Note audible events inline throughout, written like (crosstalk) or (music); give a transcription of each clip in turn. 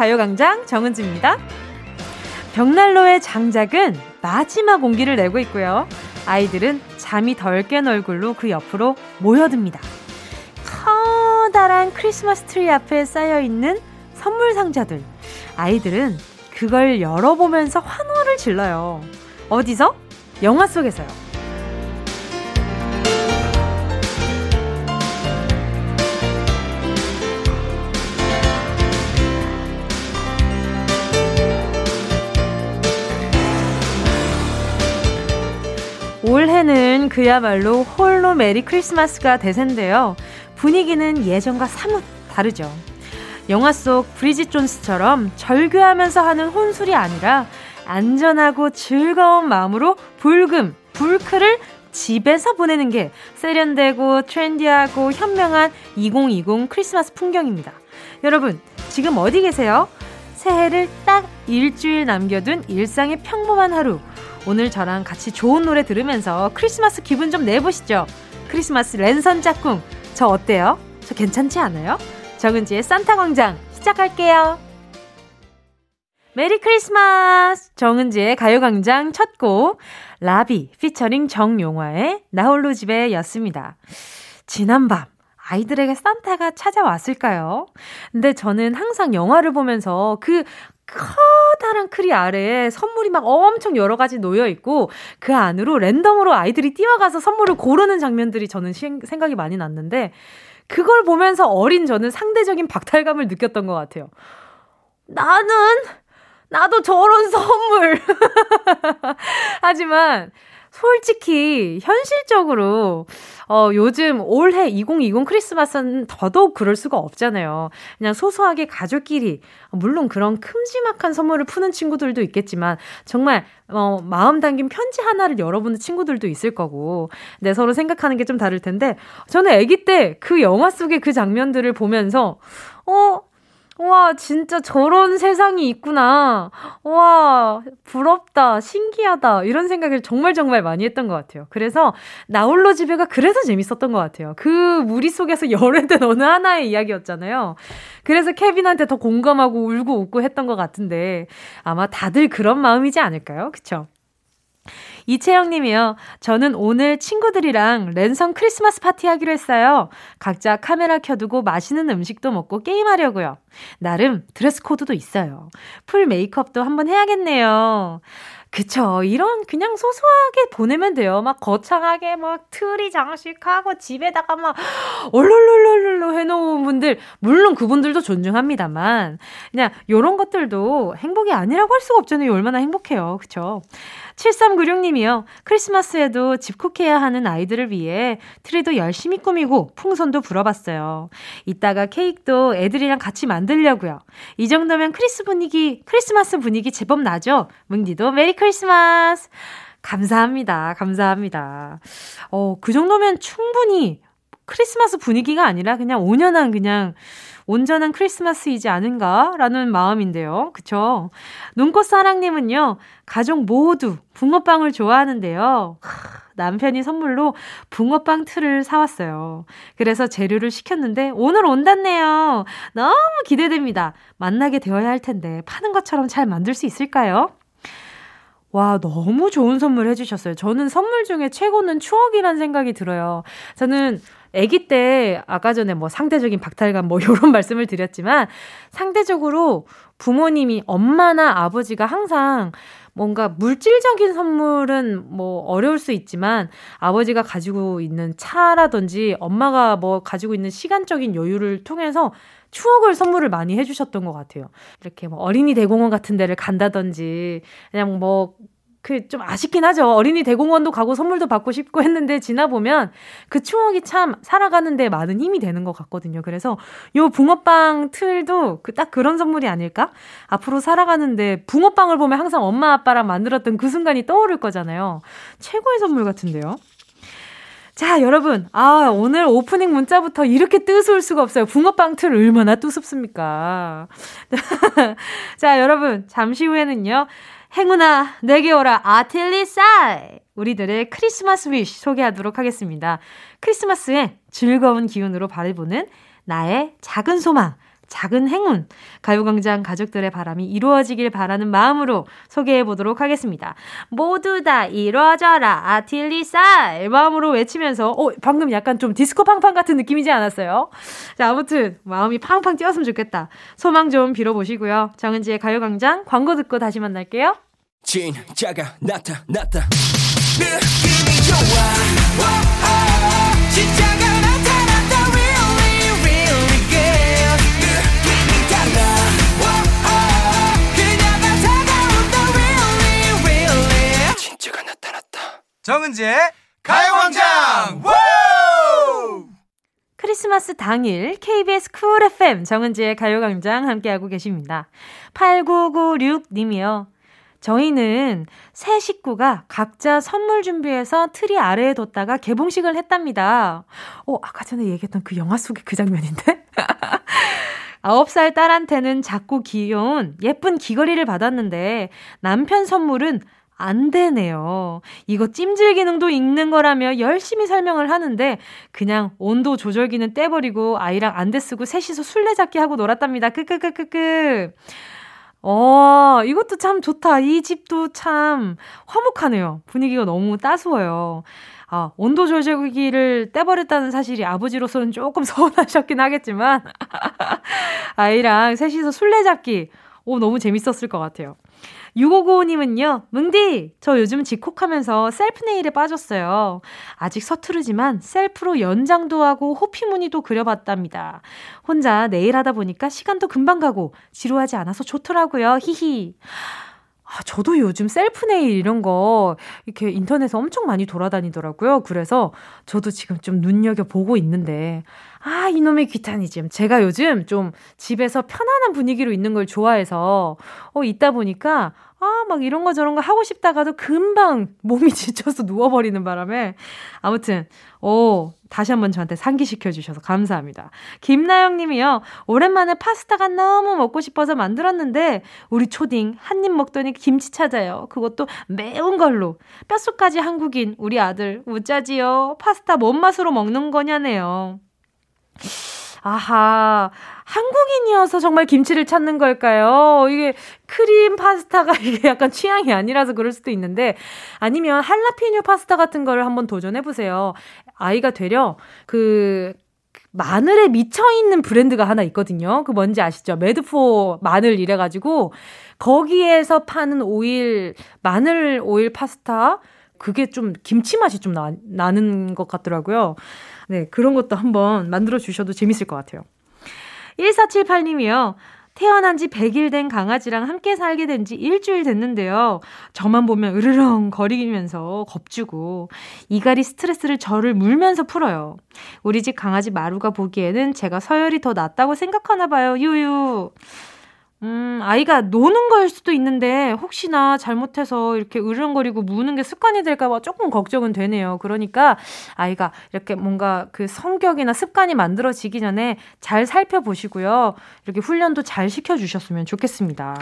가요광장 정은지입니다. 벽난로의 장작은 마지막 온기를 내고 있고요. 아이들은 잠이 덜 깬 얼굴로 그 옆으로 모여듭니다. 커다란 크리스마스 트리 앞에 쌓여 있는 선물 상자들. 아이들은 그걸 열어보면서 환호를 질러요. 어디서? 영화 속에서요. 올해는 그야말로 홀로 메리 크리스마스가 대세인데요. 분위기는 예전과 사뭇 다르죠. 영화 속 브리짓 존스처럼 절규하면서 하는 혼술이 아니라 안전하고 즐거운 마음으로 불금, 불크를 집에서 보내는 게 세련되고 트렌디하고 현명한 2020 크리스마스 풍경입니다. 여러분, 지금 어디 계세요? 새해를 딱 일주일 남겨둔 일상의 평범한 하루. 오늘 저랑 같이 좋은 노래 들으면서 크리스마스 기분 좀 내보시죠. 크리스마스 랜선 짝꿍. 저 어때요? 저 괜찮지 않아요? 정은지의 산타 광장 시작할게요. 메리 크리스마스! 정은지의 가요광장 첫 곡, 라비, 피처링 정용화의 나홀로 집에 였습니다. 지난밤, 아이들에게 산타가 찾아왔을까요? 근데 저는 항상 영화를 보면서 그 커다란 크리 아래에 선물이 막 엄청 여러 가지 놓여 있고 그 안으로 랜덤으로 아이들이 뛰어가서 선물을 고르는 장면들이 저는 시, 생각이 많이 났는데 그걸 보면서 어린 저는 상대적인 박탈감을 느꼈던 것 같아요. 나는 나도 저런 선물. (laughs) 하지만 솔직히 현실적으로 어 요즘 올해 2020 크리스마스는 더더욱 그럴 수가 없잖아요. 그냥 소소하게 가족끼리 물론 그런 큼지막한 선물을 푸는 친구들도 있겠지만 정말 어 마음 담긴 편지 하나를 열어보는 친구들도 있을 거고. 네, 서로 생각하는 게 좀 다를 텐데 저는 아기 때 그 영화 속의 그 장면들을 보면서 어 와, 진짜 저런 세상이 있구나. 와, 부럽다. 신기하다. 이런 생각을 정말 정말 많이 했던 것 같아요. 그래서 나홀로 집에가 그래서 재밌었던 것 같아요. 그 무리 속에서 (laughs) 열외된 어느 하나의 이야기였잖아요. 그래서 케빈한테 더 공감하고 울고 웃고 했던 것 같은데 아마 다들 그런 마음이지 않을까요? 그쵸? 이채영 님이요. 저는 오늘 친구들이랑 랜선 크리스마스 파티 하기로 했어요. 각자 카메라 켜두고 맛있는 음식도 먹고 게임하려고요. 나름 드레스 코드도 있어요. 풀 메이크업도 한번 해야겠네요. 그쵸. 이런 그냥 소소하게 보내면 돼요. 막 거창하게 막 트리 장식하고 집에다가 막 얼룰룰룰룰 해놓은 분들, 물론 그분들도 존중합니다만, 그냥 요런 것들도 행복이 아니라고 할 수가 없잖아요. 얼마나 행복해요. 그쵸. 7396님이요. 크리스마스에도 집콕해야 하는 아이들을 위해 트리도 열심히 꾸미고 풍선도 불어봤어요. 이따가 케이크도 애들이랑 같이 만들려고요. 이 정도면 크리스 분위기, 크리스마스 분위기 제법 나죠? 뭉디도 메리 크리스마스! 감사합니다. 감사합니다. 어, 그 정도면 충분히 크리스마스 분위기가 아니라 그냥 온연한 그냥 온전한 크리스마스이지 않은가라는 마음인데요. 그쵸? 눈꽃사랑님은요, 가족 모두 붕어빵을 좋아하는데요. 남편이 선물로 붕어빵 틀을 사왔어요. 그래서 재료를 시켰는데 오늘 온다네요. 너무 기대됩니다. 만나게 되어야 할 텐데 파는 것처럼 잘 만들 수 있을까요? 와, 너무 좋은 선물 해주셨어요. 저는 선물 중에 최고는 추억이란 생각이 들어요. 저는 아기 때 아까 전에 뭐 상대적인 박탈감 뭐 (laughs) 요런 말씀을 드렸지만 상대적으로 부모님이 엄마나 아버지가 항상 뭔가 물질적인 선물은 뭐 어려울 수 있지만 아버지가 가지고 있는 차라든지 엄마가 뭐 가지고 있는 시간적인 여유를 통해서 추억을 선물을 많이 해주셨던 것 같아요. 이렇게 뭐 어린이 대공원 같은 데를 간다든지 그냥 뭐 그 좀 아쉽긴 하죠. 어린이 대공원도 가고 선물도 받고 싶고 했는데 지나보면 그 추억이 참 살아가는데 많은 힘이 되는 것 같거든요. 그래서 요 붕어빵 틀도 그 딱 그런 선물이 아닐까? 앞으로 살아가는데 붕어빵을 보면 항상 엄마 아빠랑 만들었던 그 순간이 떠오를 거잖아요. 최고의 선물 같은데요. 자, 여러분. 아, 오늘 오프닝 문자부터 이렇게 뜨스울 수가 없어요. 붕어빵 틀 얼마나 뜨습습니까? (laughs) 자, 여러분. 잠시 후에는요. 행운아, 내게 오라, 아틀리사이! 우리들의 크리스마스 위시 소개하도록 하겠습니다. 크리스마스에 즐거운 기운으로 바라보는 나의 작은 소망, 작은 행운, 가요광장 가족들의 바람이 이루어지길 바라는 마음으로 소개해 보도록 하겠습니다. 모두 다 이루어져라, 아틸리사! 마음으로 외치면서, 어, 방금 약간 좀 디스코 팡팡 같은 느낌이지 않았어요? 자, 아무튼, 마음이 팡팡 뛰었으면 좋겠다. 소망 좀 빌어보시고요. 정은지의 가요광장 광고 듣고 다시 만날게요. 진짜가 나타났다. 느낌이 좋아. 정은지의 가요광장. 크리스마스 당일 KBS Cool FM 정은지의 가요광장 함께하고 계십니다. 8996님이요. 저희는 세 식구가 각자 선물 준비해서 트리 아래에 뒀다가 개봉식을 했답니다. 어, 아까 전에 얘기했던 그 영화 속의 그 장면인데? (laughs) 9살 딸한테는 작고 귀여운 예쁜 귀걸이를 받았는데 남편 선물은 안 되네요. 이거 찜질 기능도 있는 거라며 열심히 설명을 하는데 그냥 온도 조절기는 떼버리고 아이랑 안대 쓰고 셋이서 술래잡기 하고 놀았답니다. 크크크크크. 어, 이것도 참 좋다. 이 집도 참 화목하네요. 분위기가 너무 따스워요. 아, 온도 조절기를 떼버렸다는 사실이 아버지로서는 조금 (laughs) 서운하셨긴 하겠지만, (laughs) 아이랑 셋이서 술래잡기, 오, 너무 재밌었을 것 같아요. 6595님은요, 뭉디, 저 요즘 집콕하면서 셀프 네일에 빠졌어요. 아직 서투르지만 셀프로 연장도 하고 호피 무늬도 그려봤답니다. 혼자 네일 하다 보니까 시간도 금방 가고 지루하지 않아서 좋더라고요. 히히. 아, 저도 요즘 셀프 네일 이런 거 이렇게 인터넷에 엄청 많이 돌아다니더라고요. 그래서 저도 지금 좀 눈여겨보고 있는데, 아, 이놈의 귀타니즘. 제가 요즘 좀 집에서 편안한 분위기로 있는 걸 좋아해서, 어, 있다 보니까, 아, 막 이런 거 저런 거 하고 싶다가도 금방 몸이 (laughs) 지쳐서 누워버리는 바람에. 아무튼, 오, 다시 한번 저한테 상기시켜 주셔서 감사합니다. 김나영 님이요. 오랜만에 파스타가 너무 먹고 싶어서 만들었는데, 우리 초딩 한 입 먹더니 김치 찾아요. 그것도 매운 걸로. 뼛속까지 한국인, 우리 아들, 우짜지요. 파스타 뭔 맛으로 먹는 거냐네요. 아하, 한국인이어서 정말 김치를 찾는 걸까요? 이게 크림 파스타가 (laughs) 이게 약간 취향이 아니라서 그럴 수도 있는데, 아니면 할라피뇨 파스타 같은 거를 한번 도전해 보세요. 아이가 되려 그, 마늘에 미쳐 있는 브랜드가 하나 있거든요. 그 뭔지 아시죠? Mad for 마늘 이래 가지고, 거기에서 파는 오일, 마늘 오일 파스타, 그게 좀 김치 맛이 좀 나, 나는 것 같더라고요. 네, 그런 것도 한번 만들어 주셔도 재밌을 것 같아요. 1478님이요. 태어난 지 100일 된 강아지랑 함께 살게 된 지 일주일 됐는데요. 저만 보면 으르렁 거리면서 겁주고 이갈이 스트레스를 저를 물면서 풀어요. 우리 집 강아지 마루가 보기에는 제가 서열이 더 낫다고 생각하나 봐요. 유유. 음, 아이가 노는 걸 수도 있는데, 혹시나 잘못해서 이렇게 으르렁거리고 무는 게 습관이 될까봐 조금 걱정은 되네요. 그러니까, 아이가 이렇게 뭔가 그 성격이나 습관이 만들어지기 전에 잘 살펴보시고요. 이렇게 훈련도 잘 시켜주셨으면 좋겠습니다.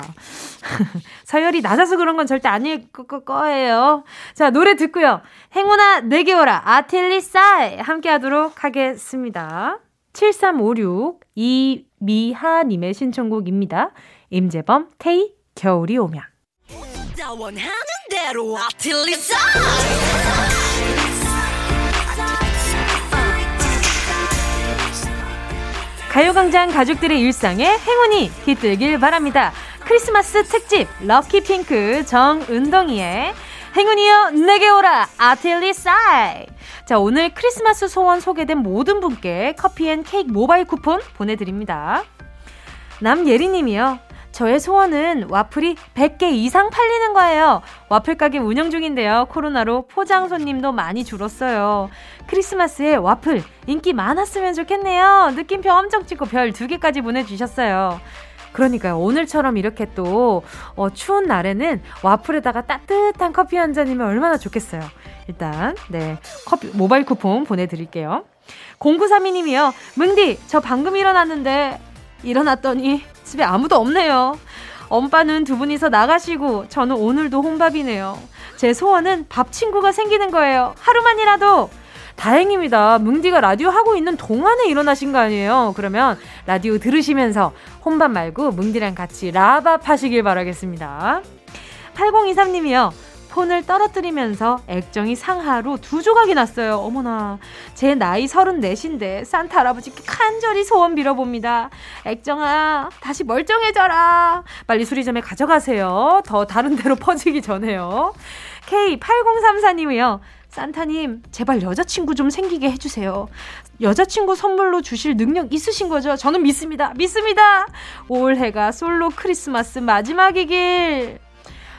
(laughs) 서열이 낮아서 그런 건 절대 아닐 거예요. 자, 노래 듣고요. 행운아, 내게 오라, 아틀리사이! 함께 하도록 하겠습니다. 7356 이미하님의 신청곡입니다. 임재범, 테이, 겨울이 오면. 가요광장 가족들의 일상에 행운이 깃들길 바랍니다. 크리스마스 특집 Lucky Pink 정은동이의 행운이여 내게 오라 아틀리 사이 자 오늘 크리스마스 소원 소개된 모든 분께 커피 and 케이크 모바일 쿠폰 보내드립니다 남예리님이요 저의 소원은 와플이 100개 이상 팔리는 거예요. 와플 가게 운영 중인데요. 코로나로 포장 손님도 많이 줄었어요. 크리스마스에 와플 인기 많았으면 좋겠네요. 느낌표 엄청 찍고 별 2개까지 보내주셨어요. 그러니까요. 오늘처럼 이렇게 또, 어, 추운 날에는 와플에다가 따뜻한 커피 한 잔이면 얼마나 좋겠어요. 일단, 네. 커피, 모바일 쿠폰 보내드릴게요. 0932님이요. 뭉디, 저 방금 일어났는데, 일어났더니 집에 아무도 없네요. 엄빠는 두 분이서 나가시고, 저는 오늘도 혼밥이네요. 제 소원은 밥 친구가 생기는 거예요. 하루만이라도! 다행입니다. 뭉디가 라디오 하고 있는 동안에 일어나신 거 아니에요? 그러면 라디오 들으시면서 혼밥 말고 뭉디랑 같이 라밥 하시길 바라겠습니다. 8023님이요. 폰을 떨어뜨리면서 액정이 상하로 두 조각이 났어요. 어머나. 제 나이 34인데 산타 할아버지께 간절히 소원 빌어봅니다. 액정아, 다시 멀쩡해져라. 빨리 수리점에 가져가세요. 더 다른 데로 (laughs) 퍼지기 전에요. K8034님이요. 산타님, 제발 여자친구 좀 생기게 해주세요. 여자친구 선물로 주실 능력 있으신 거죠? 저는 믿습니다. 믿습니다! 올해가 솔로 크리스마스 마지막이길.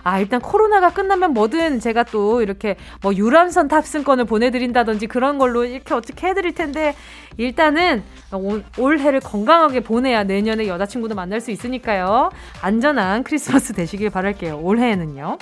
아, 일단 코로나가 끝나면 뭐든 제가 또 이렇게 뭐 유람선 탑승권을 보내드린다든지 그런 걸로 이렇게 어떻게 해드릴 텐데, 일단은 올, 올해를 건강하게 보내야 내년에 여자친구도 만날 수 있으니까요. 안전한 크리스마스 되시길 바랄게요. 올해에는요.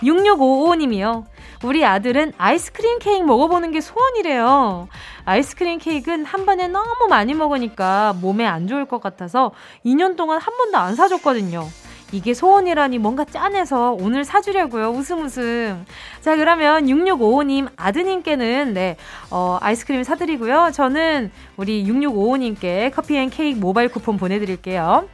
6655님이요. 우리 아들은 아이스크림 케이크 먹어보는 게 소원이래요. 아이스크림 케이크는 한 번에 너무 많이 먹으니까 몸에 안 좋을 것 같아서 2년 동안 한 번도 안 사줬거든요. 이게 소원이라니 뭔가 짠해서 오늘 사주려고요. 웃음 웃음. 자, 그러면 6655님 아드님께는 네, 어, 아이스크림 사드리고요. 저는 우리 6655님께 커피 and 케이크 모바일 쿠폰 보내드릴게요.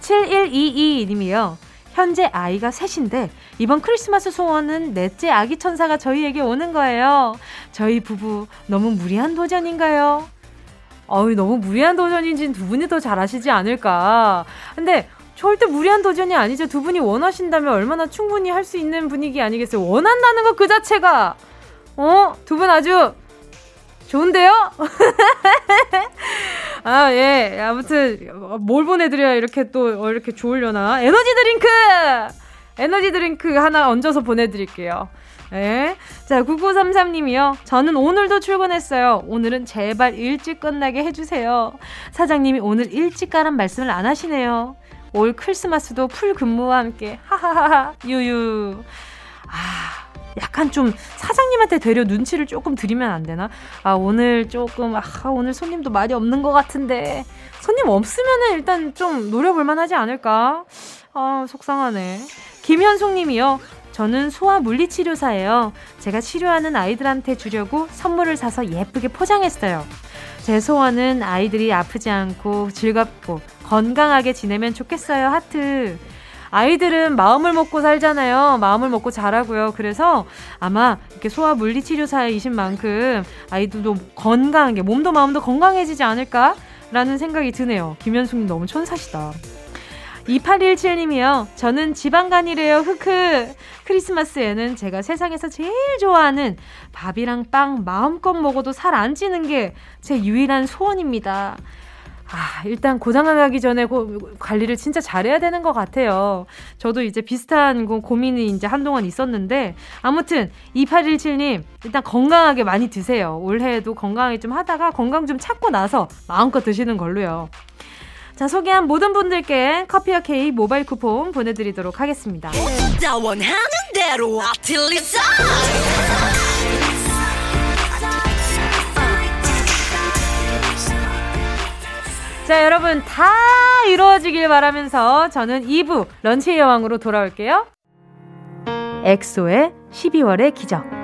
7122님이요. 현재 아이가 셋인데 이번 크리스마스 소원은 넷째 아기 천사가 저희에게 오는 거예요. 저희 부부 너무 무리한 도전인가요? 어이 너무 무리한 도전인지는 두 분이 더 잘하시지 않을까. 근데 절대 무리한 도전이 아니죠. 두 분이 원하신다면 얼마나 충분히 할 수 있는 분위기 아니겠어요? 원한다는 것 그 자체가, 어? 두 분 아주 좋은데요? (laughs) 아, 예. 아무튼, 뭘 보내드려야 이렇게 또, 어, 이렇게 좋으려나. 에너지 드링크! 에너지 드링크 하나 얹어서 보내드릴게요. 예. 자, 9933님이요. 저는 오늘도 출근했어요. 오늘은 제발 일찍 끝나게 해주세요. 사장님이 오늘 일찍 가란 말씀을 안 하시네요. 올 크리스마스도 full 근무와 함께 하하하하 유유. 아, 약간 좀 사장님한테 되려 눈치를 조금 드리면 안 되나? 아, 오늘 조금, 아, 오늘 손님도 많이 없는 것 같은데. 손님 없으면은 일단 좀 노려볼만 하지 않을까? 아, 속상하네. 김현숙 님이요. 저는 소아 물리치료사예요. 제가 치료하는 아이들한테 주려고 선물을 사서 예쁘게 포장했어요. 제 소원은 아이들이 아프지 않고 즐겁고 건강하게 지내면 좋겠어요. 하트. 아이들은 마음을 먹고 살잖아요. 마음을 먹고 자라고요. 그래서 아마 이렇게 소아 물리치료사이신 만큼 아이들도 건강하게 몸도 마음도 건강해지지 않을까라는 생각이 드네요. 김현숙님 너무 천사시다. 2817님이요. 저는 지방간이래요. 흑흑. 크리스마스에는 제가 세상에서 제일 좋아하는 밥이랑 빵 마음껏 먹어도 살 안 찌는 게 제 유일한 소원입니다. 아, 일단 고장을 가기 전에 고, 관리를 진짜 잘해야 되는 것 같아요. 저도 이제 비슷한 고, 고민이 이제 한동안 있었는데, 아무튼, 2817님, 일단 건강하게 많이 드세요. 올해에도 건강하게 좀 하다가 건강 좀 찾고 나서 마음껏 드시는 걸로요. 자, 소개한 모든 분들께 커피와 케이크 모바일 쿠폰 보내드리도록 하겠습니다. 자, 여러분 다 이루어지길 바라면서 저는 2부 런치의 여왕으로 돌아올게요. 엑소의 12월의 기적.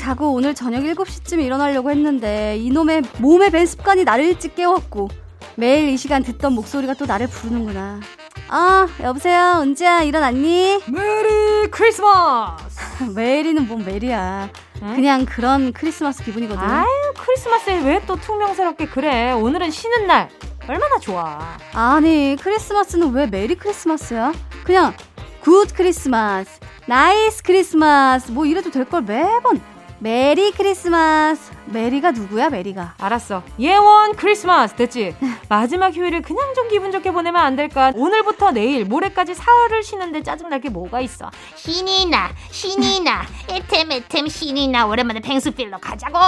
자고 오늘 저녁 7시쯤 일어나려고 했는데 이놈의 몸에 밴 습관이 나를 일찍 깨웠고 매일 이 시간 듣던 목소리가 또 나를 부르는구나. 아, 여보세요. 은지야, 일어났니? Merry Christmas! (laughs) Merry는 뭔 Merry야. 응? 그냥 그런 크리스마스 기분이거든. 아유, 크리스마스에 왜 또 퉁명스럽게 그래? 오늘은 쉬는 날. 얼마나 좋아. 아니, 크리스마스는 왜 Merry Christmas야? 그냥 Good Christmas. Nice Christmas 뭐 이래도 될 걸 매번 Merry Christmas Merry가 누구야, Merry가? 알았어. 예원 크리스마스 됐지? (laughs) 마지막 휴일을 그냥 좀 기분 좋게 보내면 안 될까? 오늘부터 내일, 모레까지 사흘을 쉬는데 짜증날 게 뭐가 있어? 신이 나, 신이 나, (laughs) 에템 에템 신이 나. 오랜만에 펭수 feel로 가자고.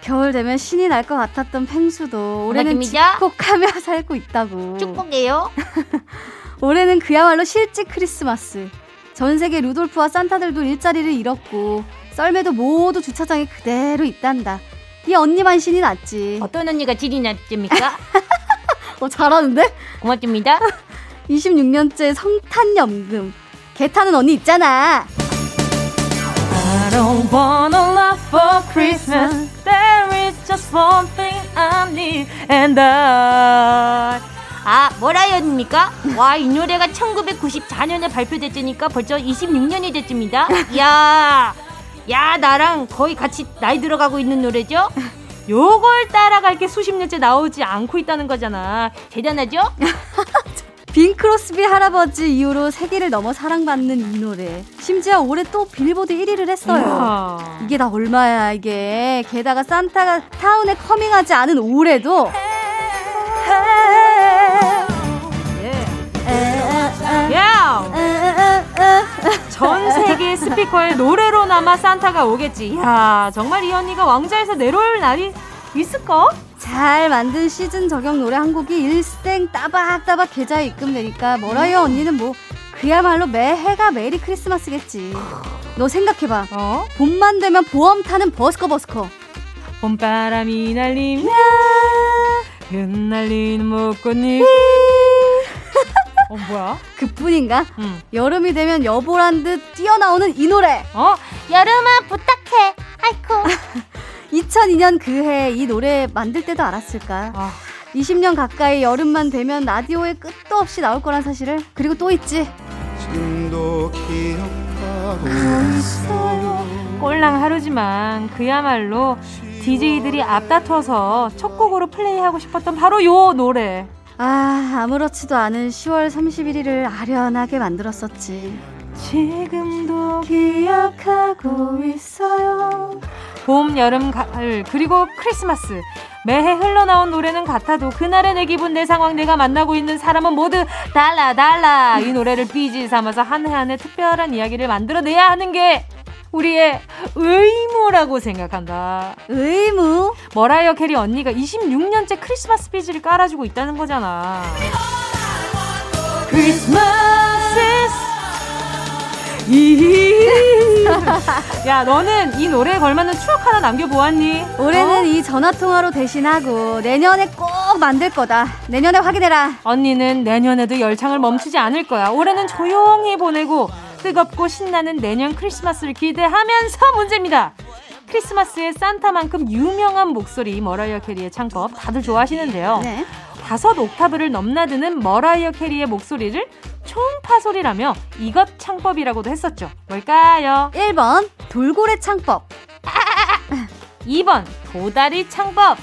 겨울 되면 신이 날 것 같았던 펭수도 올해는. 집콕하며 (laughs) 살고 있다고. 축복해요. 올해는 그야말로 실직 크리스마스. 전 세계 루돌프와 산타들도 일자리를 잃었고 썰매도 모두 주차장에 그대로 있단다. 이 언니만 신이 났지. 어떤 언니가 질이 났습니까? (laughs) 어, 잘하는데? 고맙습니다. (laughs) 26년째 성탄연금. 개 타는 언니 있잖아. I don't want a lot for Christmas. There is just one thing I need, and I. 아, 뭐라였습니까? 와, 이 노래가 1994년에 발표됐으니까 벌써 26년이 됐습니다. 야, 야, 나랑 거의 같이 나이 들어가고 있는 노래죠? (laughs) 요걸 따라갈 게 수십 년째 나오지 않고 있다는 거잖아. 대단하죠? (laughs) 빈 크로스비 할아버지 이후로 세계를 넘어 사랑받는 이 노래. 심지어 올해 또 빌보드 1위를 했어요. 이야. 이게 다 얼마야 이게. 게다가 산타가 타운에 커밍하지 않은 올해도 스피커에 노래로 남아 산타가 오겠지. 야, 정말 이 언니가 왕좌에서 내려올 날이 있을까? 잘 만든 시즌 적용 노래 한 곡이 일생 따박따박 계좌에 입금되니까 머라이어 언니는 뭐 그야말로 매해가 Merry Christmas겠지. 너 생각해봐. 어? 봄만 되면 보험 타는 버스커 버스커. 봄바람이 날리며 흩날리는 목꽃잎. 어, 뭐야? 그뿐인가? 응. 여름이 되면 여보란 듯 뛰어나오는 이 노래. 어? 여름아, 부탁해. 아이쿠. (laughs) 2002년 그 해 이 노래 만들 때도 알았을까? 아, 20년 가까이 여름만 되면 라디오에 끝도 없이 나올 거란 사실을 그리고 또 있지 지금도 기억하고 있어요 꼴랑 하루지만 그야말로 DJ들이 앞다퉈서 첫 곡으로 플레이하고 싶었던 바로 요 노래. 아 아무렇지도 않은 10월 31일을 아련하게 만들었었지 지금도 기억하고 있어요. 봄, 여름, 가을, 그리고 크리스마스. 매해 흘러나온 노래는 같아도 그날의 내 기분, 내 상황, 내가 만나고 있는 사람은 모두 달라, 달라. 이 노래를 BG 삼아서 한 해 한 해 특별한 이야기를 만들어내야 하는 게 우리의 의무라고 생각한다. 의무 머라이어 캐리 언니가 26년째 크리스마스 BG를 깔아주고 있다는 거잖아. 크리스마스 야 너는 이 노래에 걸맞는 추억 하나 남겨보았니? 올해는 어? 이 전화통화로 대신하고 내년에 꼭 만들 거다 내년에 확인해라 언니는 내년에도 열창을 멈추지 않을 거야. 올해는 조용히 보내고 뜨겁고 신나는 내년 크리스마스를 기대하면서 문제입니다. 크리스마스의 산타만큼 유명한 목소리 머라이어 캐리의 창법 다들 좋아하시는데요. 네. 다섯 옥타브를 넘나드는 머라이어 캐리의 목소리를 총파소리라며 이것 창법이라고도 했었죠. 뭘까요? 1번 돌고래 창법 2번 도다리 창법.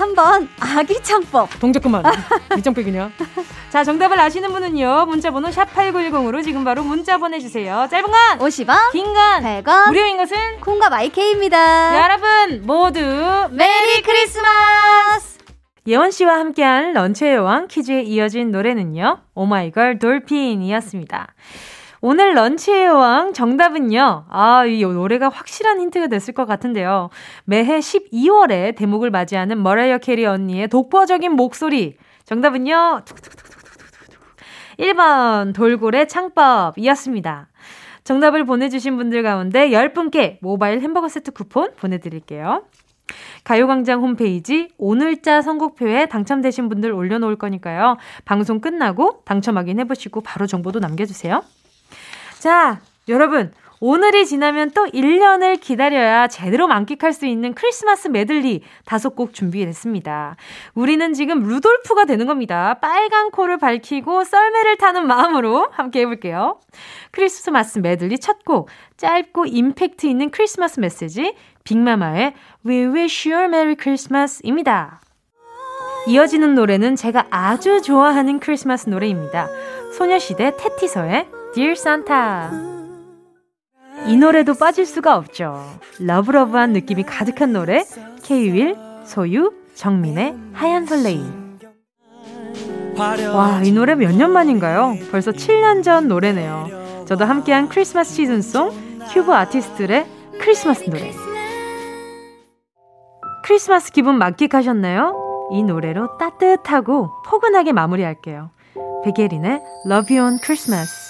3번 아기 창법 동작 그만. 밑장빼기냐? (laughs) 자, 정답을 아시는 분은요. 문자 번호 샵8910으로 지금 바로 문자 보내 주세요. 짧은 건, 50원 긴 건, 100원 무료인 것은 콩과 my K입니다 여러분 모두 Merry Christmas 예원 씨와 함께한 런치의 여왕 퀴즈에 이어진 노래는요. 오마이걸 Dolphin이었습니다. 오늘 런치의 여왕 정답은요. 아, 이 노래가 확실한 힌트가 됐을 것 같은데요. 매해 12월에 대목을 맞이하는 머라이어 캐리 언니의 독보적인 목소리. 정답은요. 1번 돌고래 창법이었습니다. 정답을 보내주신 분들 가운데 10분께 모바일 햄버거 세트 쿠폰 보내드릴게요. 가요광장 홈페이지 오늘자 선곡표에 당첨되신 분들 올려놓을 거니까요. 방송 끝나고 당첨 확인해보시고 바로 정보도 남겨주세요. 자, 여러분. 오늘이 지나면 또 1년을 기다려야 제대로 만끽할 수 있는 크리스마스 메들리 다섯 곡 준비했습니다. 우리는 지금 루돌프가 되는 겁니다. 빨간 코를 밝히고 썰매를 타는 마음으로 함께 해볼게요. 크리스마스 메들리 첫 곡, 짧고 임팩트 있는 크리스마스 메시지, 빅마마의 We Wish You a Merry Christmas입니다. 이어지는 노래는 제가 아주 좋아하는 크리스마스 노래입니다. 소녀시대 태티서의 Dear Santa. 이 노래도 빠질 수가 없죠. love love한 느낌이 가득한 노래 K-윌, 소유, 정민의 하얀 설레임. 와, 이 노래 몇 년 만인가요? 벌써 7년 전 노래네요. 저도 함께한 크리스마스 시즌송 큐브 아티스트의 크리스마스 노래. 크리스마스 기분 만끽하셨나요? 이 노래로 따뜻하고 포근하게 마무리할게요. 베게린의 Love You on Christmas.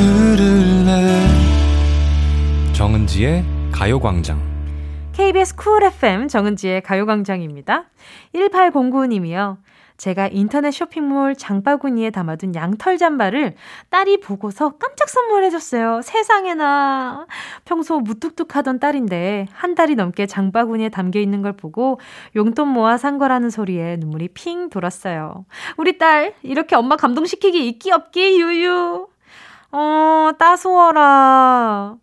들을래 정은지의 가요광장 KBS 쿨 FM 정은지의 가요광장입니다. 1809님이요. 제가 인터넷 쇼핑몰 장바구니에 담아둔 양털 잠바를 딸이 보고서 깜짝 선물해줬어요. 세상에나. 평소 무뚝뚝하던 딸인데 한 달이 넘게 장바구니에 담겨 있는 걸 보고 용돈 모아 산 거라는 소리에 눈물이 핑 돌았어요. 우리 딸, 이렇게 엄마 감동시키기 있기 없기 유유. 어, 따스워라.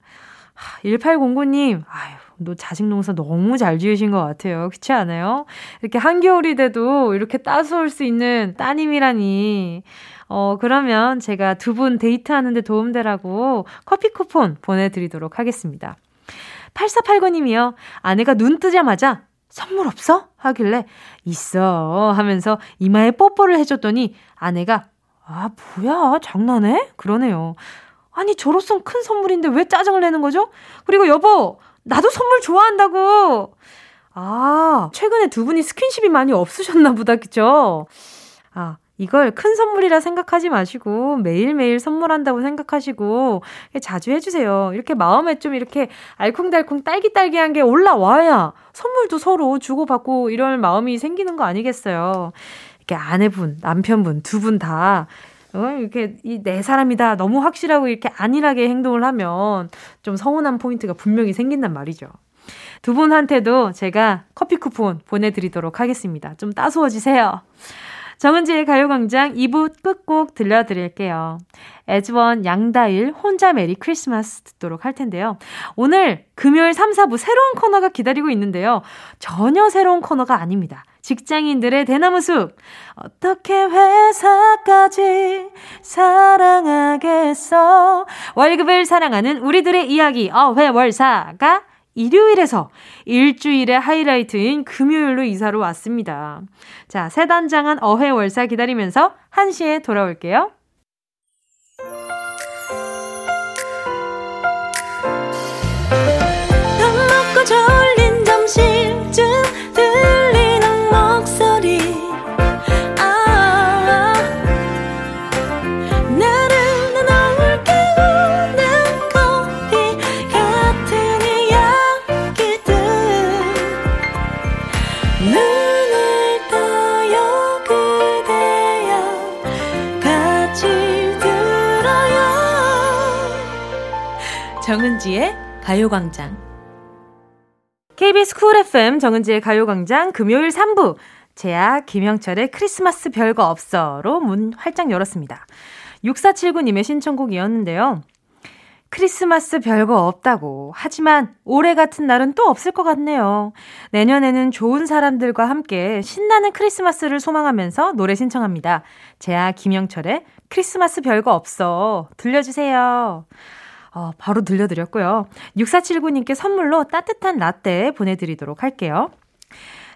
1809님, 아유, 너 자식 농사 너무 잘 지으신 것 같아요. 그렇지 않아요? 이렇게 한겨울이 돼도 이렇게 따스울 수 있는 따님이라니. 어, 그러면 제가 두 분 데이트하는데 도움되라고 커피 쿠폰 보내드리도록 하겠습니다. 8489님이요. 아내가 눈 뜨자마자 선물 없어? 하길래 있어 하면서 이마에 뽀뽀를 해줬더니 아내가 아, 뭐야, 장난해? 그러네요. 아니, 저로선 큰 선물인데 왜 짜증을 내는 거죠? 그리고 여보, 나도 선물 좋아한다고! 아, 최근에 두 분이 스킨십이 많이 없으셨나 보다, 그죠? 아, 이걸 큰 선물이라 생각하지 마시고 매일매일 선물한다고 생각하시고 자주 해주세요. 이렇게 마음에 좀 이렇게 알콩달콩 딸기딸기한 게 올라와야 선물도 서로 주고받고 이럴 마음이 생기는 거 아니겠어요. 이렇게 아내분, 남편분 두 분다 어, 이렇게 이 내 사람이다 너무 확실하고 이렇게 안일하게 행동을 하면 좀 서운한 포인트가 분명히 생긴단 말이죠. 두 분한테도 제가 커피 쿠폰 보내드리도록 하겠습니다. 좀 따스워지세요. 정은지의 가요광장 2부 끝곡 들려드릴게요. 에즈원 양다일 혼자 메리 크리스마스 듣도록 할 텐데요. 오늘 금요일 3, 4부 새로운 코너가 기다리고 있는데요. 전혀 새로운 코너가 아닙니다. 직장인들의 대나무 숲. 어떻게 회사까지 사랑하겠어? 월급을 사랑하는 우리들의 이야기, 어회월사가 일요일에서 일주일의 하이라이트인 금요일로 이사로 왔습니다. 자, 새 단장한 어회월사 기다리면서 1시에 돌아올게요. 정은지의 가요광장. KBS Cool FM 정은지의 가요광장 금요일 3부. 제아 김영철의 크리스마스 별거 없어로 문 활짝 열었습니다. 6479님의 신청곡이었는데요. 크리스마스 별거 없다고. 하지만 올해 같은 날은 또 없을 것 같네요. 내년에는 좋은 사람들과 함께 신나는 크리스마스를 소망하면서 노래 신청합니다. 제아 김영철의 크리스마스 별거 없어. 들려주세요. 어, 바로 들려드렸고요. 6479님께 선물로 따뜻한 라떼 보내드리도록 할게요.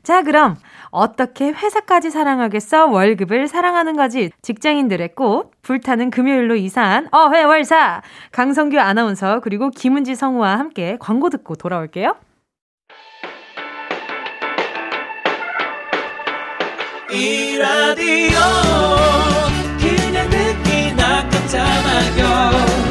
자, 그럼 어떻게 회사까지 사랑하겠어? 월급을 사랑하는 거지. 직장인들의 꽃, 불타는 금요일로 이사한 어회월사 강성규 아나운서 그리고 김은지 성우와 함께 광고 듣고 돌아올게요. 이 라디오 그냥 듣기나 깜짝마요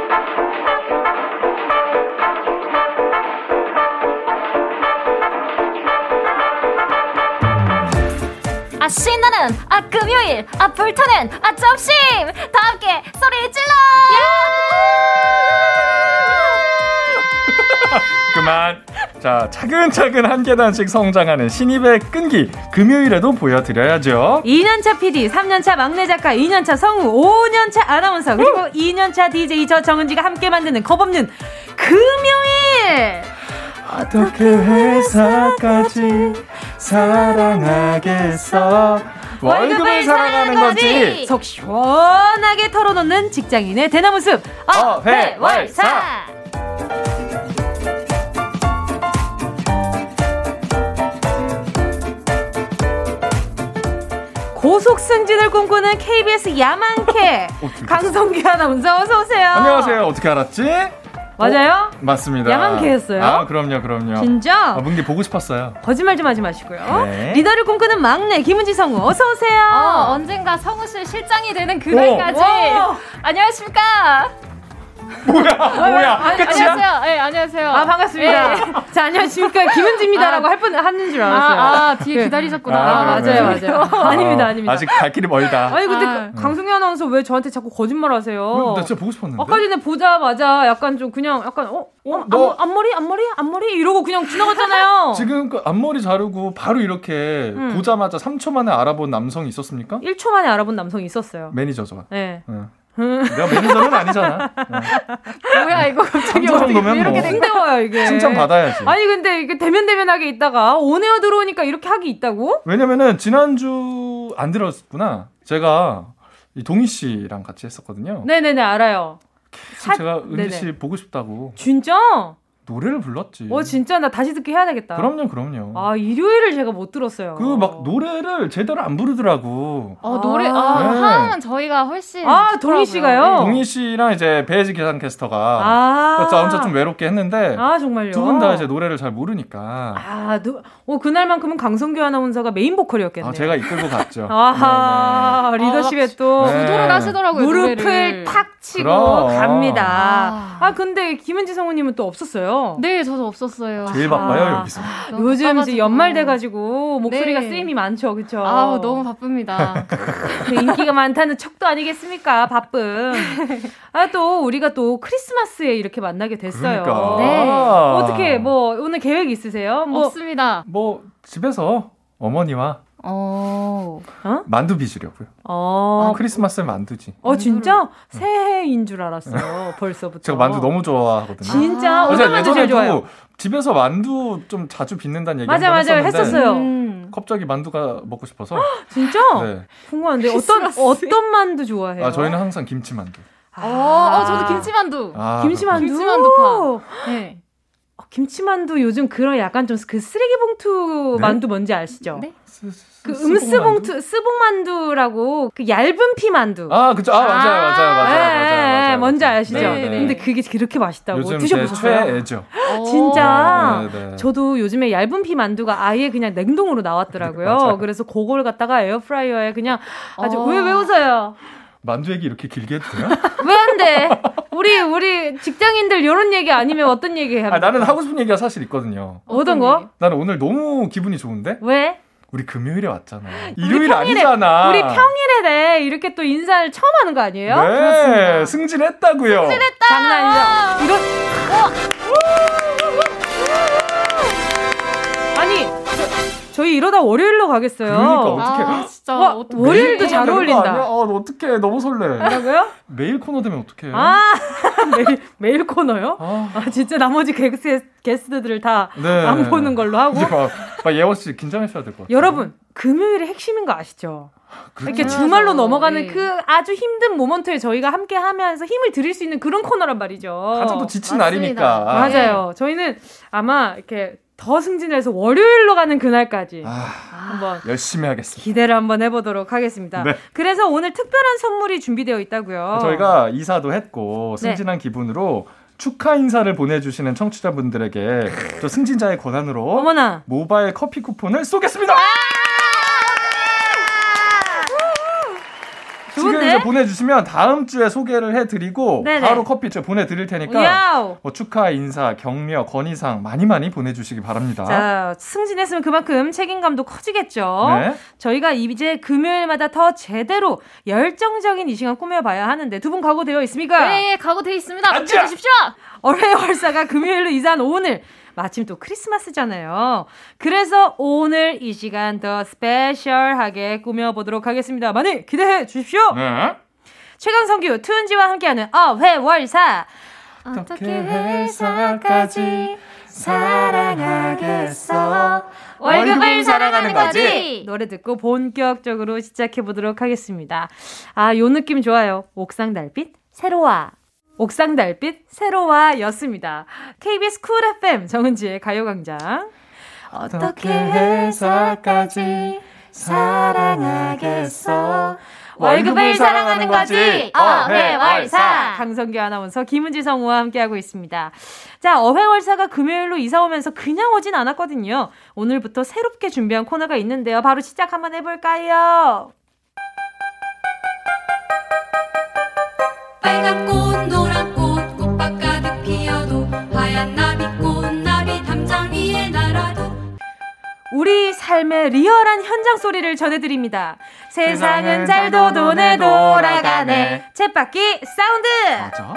아 신나는 아 금요일 아 불타는 아 점심 다 함께 소리 질러 (laughs) 그만. 자, 차근차근 한 계단씩 성장하는 신입의 끈기. 금요일에도 보여드려야죠. 2년차 PD, 3년차 막내 작가, 2년차 성우, 5년차 아나운서, 그리고 2년차 DJ 저 정은지가 함께 만드는 겁없는 금요일! 어떻게 회사까지 사랑하겠어. 월급을 사랑하는 거지. 속 시원하게 털어놓는 직장인의 대나무 숲, 어회월사. 고속 승진을 꿈꾸는 KBS (laughs) 야만캐 강성규 아나운서 어서 오세요. 안녕하세요. 어떻게 알았지? 맞아요? 맞습니다. 야만캐였어요? 아, 그럼요, 그럼요. 진짜? 아, 문기 보고 싶었어요. 거짓말 좀 하지 마시고요. 네. 리더를 꿈꾸는 막내 김은지 성우 어서 오세요. 어, 언젠가 성우실 실장이 되는 그날까지 오. 안녕하십니까 뭐야, 뭐야. 끝이야? 안녕하세요 네 안녕하세요 아 반갑습니다. (laughs) 자 안녕하십니까 김은지입니다라고 할뻔 하는 줄 알았어요. 아, 아, 뒤에 네. 기다리셨구나. 아, 아. 맞아요 맞아요. 아닙니다 아닙니다. 아직 갈 길이 멀다. (laughs) 아니 근데 아. 그 강승희 아나운서 왜 저한테 자꾸 거짓말 하세요? 나 진짜 보고 싶었는데. 아까 전에 보자마자 약간 좀 그냥 약간 어? 어? 어, 너- 앞, 앞머리? 앞머리? 앞머리? 이러고 그냥 지나갔잖아요. (laughs) 지금 그 앞머리 자르고 바로 이렇게 음. 보자마자 3초 만에 알아본 남성이 있었습니까? 1초 만에 알아본 남성이 있었어요. 매니저죠. 네. 응. 내가 매니저는 아니잖아. 뭐야 이거 갑자기 3초 정도면 뭐 힘들어요 이게. 칭찬 받아야지. 아니 근데 이게 대면 대면하게 있다가 온에어 들어오니까 이렇게 하기 있다고? 왜냐면은 지난주 안 들었구나. 제가 이 동희 씨랑 같이 했었거든요. 네네네 알아요. 사- 제가 은지 네네. 씨 보고 싶다고 진짜? 노래를 불렀지. 어 진짜 나 다시 듣기 해야 되겠다. 그럼요, 그럼요. 아 일요일을 제가 못 들었어요. 그 막 노래를 제대로 안 부르더라고. 어 노래 아, 아. 네. 하은 저희가 훨씬 아. 동희 씨가요? 동희 씨랑 이제 배혜지 기상캐스터가 아. 그래서 엄청 좀 외롭게 했는데 아 정말요. 두 분 다 이제 노래를 잘 모르니까 아, 누, 어, 그날만큼은 강성규 아나운서가 메인 보컬이었겠네요. 아, 제가 이끌고 갔죠. (laughs) 아하, 네네. 리더십에 또 네. 구도를 하시더라고요 무릎을 노래를. 탁 치고 그럼. 갑니다. 아. 아, 근데 김은지 성우님은 또 없었어요. 네 저도 없었어요 제일 바빠요 여기서. 너무 요즘 이제. 연말 돼가지고 목소리가 네. 쓰임이 많죠, 그쵸? 아우 너무 바쁩니다 그 (laughs) 인기가 많다는 척도 아니겠습니까? 바쁨. (laughs) 아, 또 우리가 또 크리스마스에 이렇게 만나게 됐어요. 그러니까. 네. 어떻게 뭐 오늘 계획 있으세요? 뭐 없습니다 뭐 집에서 어머니와 어 만두 빚으려고요. 어, 아, 크리스마스에 만두지. 어 진짜 새해인 줄 알았어요. 벌써부터. 제가 만두 너무 좋아하거든요. 진짜 아, 어떤 제가 만두 제일 좋아요? 집에서 만두 좀 자주 빚는다는 얘기 맞아 맞아 했었어요. 음. 갑자기 만두가 먹고 싶어서. (gasps) 진짜? 네. 궁금한데 어떤 어떤 만두 좋아해요? 아 저희는 항상 김치 만두. 아. 어, 어 저도 김치만두 아, 김치만두. 김치만두파. 네 어, 김치만두 요즘 그런 약간 좀 그 쓰레기 봉투 네? 만두 뭔지 아시죠? 네? 그 스봉 음스 만두? 봉투 스봉 만두라고 그 얇은 피 만두. 아 그죠. 아 맞아요 맞아요 맞아요 네, 맞아요. 맞아요. 뭔지 아시죠? 네, 네. 근데 그게 그렇게 맛있다고 드셔보셨어요? 최애죠. 어. 진짜 네, 네. 저도 요즘에 얇은 피 만두가 아예 그냥 냉동으로 나왔더라고요. 그래서 그걸 갖다가 에어프라이어에 그냥 아주 어. 왜왜 웃어요? 만두 얘기 이렇게 길게 해도 돼요? (laughs) 왜 안 돼? 우리 우리 직장인들 이런 얘기 아니면 어떤 얘기 해야 아, 나는 하고 싶은 얘기가 사실 있거든요. 어떤 거? 나는 오늘 너무 기분이 좋은데? 왜? 우리 금요일에 왔잖아. (gasps) 일요일 평일에- 아니잖아. 우리 평일에 이렇게 또 인사를 처음 하는 거 아니에요? 네, 승진했다고요. 승진했다. 장난 아니죠? 이거 저, 저희 이러다 월요일로 가겠어요. 그러니까 어떻게? 아, 진짜 와, 어떡해. 월요일도 잘 어울린다. 어, 어떻게 너무 설레. 뭐라고요? 매일 코너 되면 어떡해? 아 (laughs) 매일 매일 코너요? 아, 아 진짜 나머지 게스트, 게스트들을 다안 네. 보는 걸로 하고 이제 막, 막 예원 씨 긴장하셔야 될 것 같아요. 여러분 금요일의 핵심인 거 아시죠? 이렇게 그렇죠. 주말로 넘어가는 네. 그 아주 힘든 모먼트에 저희가 함께 하면서 힘을 드릴 수 있는 그런 코너란 말이죠. 가장 또 지친 맞습니다. 날이니까. 맞아요. 저희는 아마 이렇게 더 승진해서 월요일로 가는 그날까지 아, 한번 열심히 하겠습니다. 기대를 한번 해보도록 하겠습니다. 네. 그래서 오늘 특별한 선물이 준비되어 있다고요. 저희가 이사도 했고 네. 승진한 기분으로 축하 인사를 보내주시는 청취자분들에게 또 승진자의 권한으로 어머나 모바일 커피 쿠폰을 쏘겠습니다. 지금 좋은데? 이제 보내주시면 다음 주에 소개를 해드리고 네네. 바로 커피 저 보내드릴 테니까. 뭐 축하 인사 격려 건의사항 많이 많이 보내주시기 바랍니다. 자, 승진했으면 그만큼 책임감도 커지겠죠. 네. 저희가 이제 금요일마다 더 제대로 열정적인 이 시간 꾸며봐야 하는데 두 분 각오되어 있습니까? 네, 각오돼 있습니다. 앉아! 맡겨주십시오. 월회월사가 금요일로 이사한 오늘 마침 또 크리스마스잖아요. 그래서 오늘 이 시간 더 스페셜하게 꾸며보도록 하겠습니다. 많이 기대해 주십시오. 네. 최강성규 투은지와 함께하는 어회월사 어떻게 회사까지 사랑하겠어 월급을 사랑하는 거지. 노래 듣고 본격적으로 시작해 보도록 하겠습니다. 아, 요 느낌 좋아요. 옥상 달빛 새로와. 옥상 달빛 새로와였습니다. KBS 쿨 FM 정은지의 가요광장. 어떻게 회사까지 사랑하겠어 월급을 사랑하는 거지. 어회월사. 강성규 아나운서 김은지 성우와 함께하고 있습니다. 자, 어회월사가 금요일로 이사 오면서 그냥 오진 않았거든요. 오늘부터 새롭게 준비한 코너가 있는데요. 바로 시작 한번 해볼까요? 빨간 꽃 우리 삶의 리얼한 현장 소리를 전해드립니다. 세상은 잘도 돈에. 돌아가네. 챗바퀴 사운드! 맞아.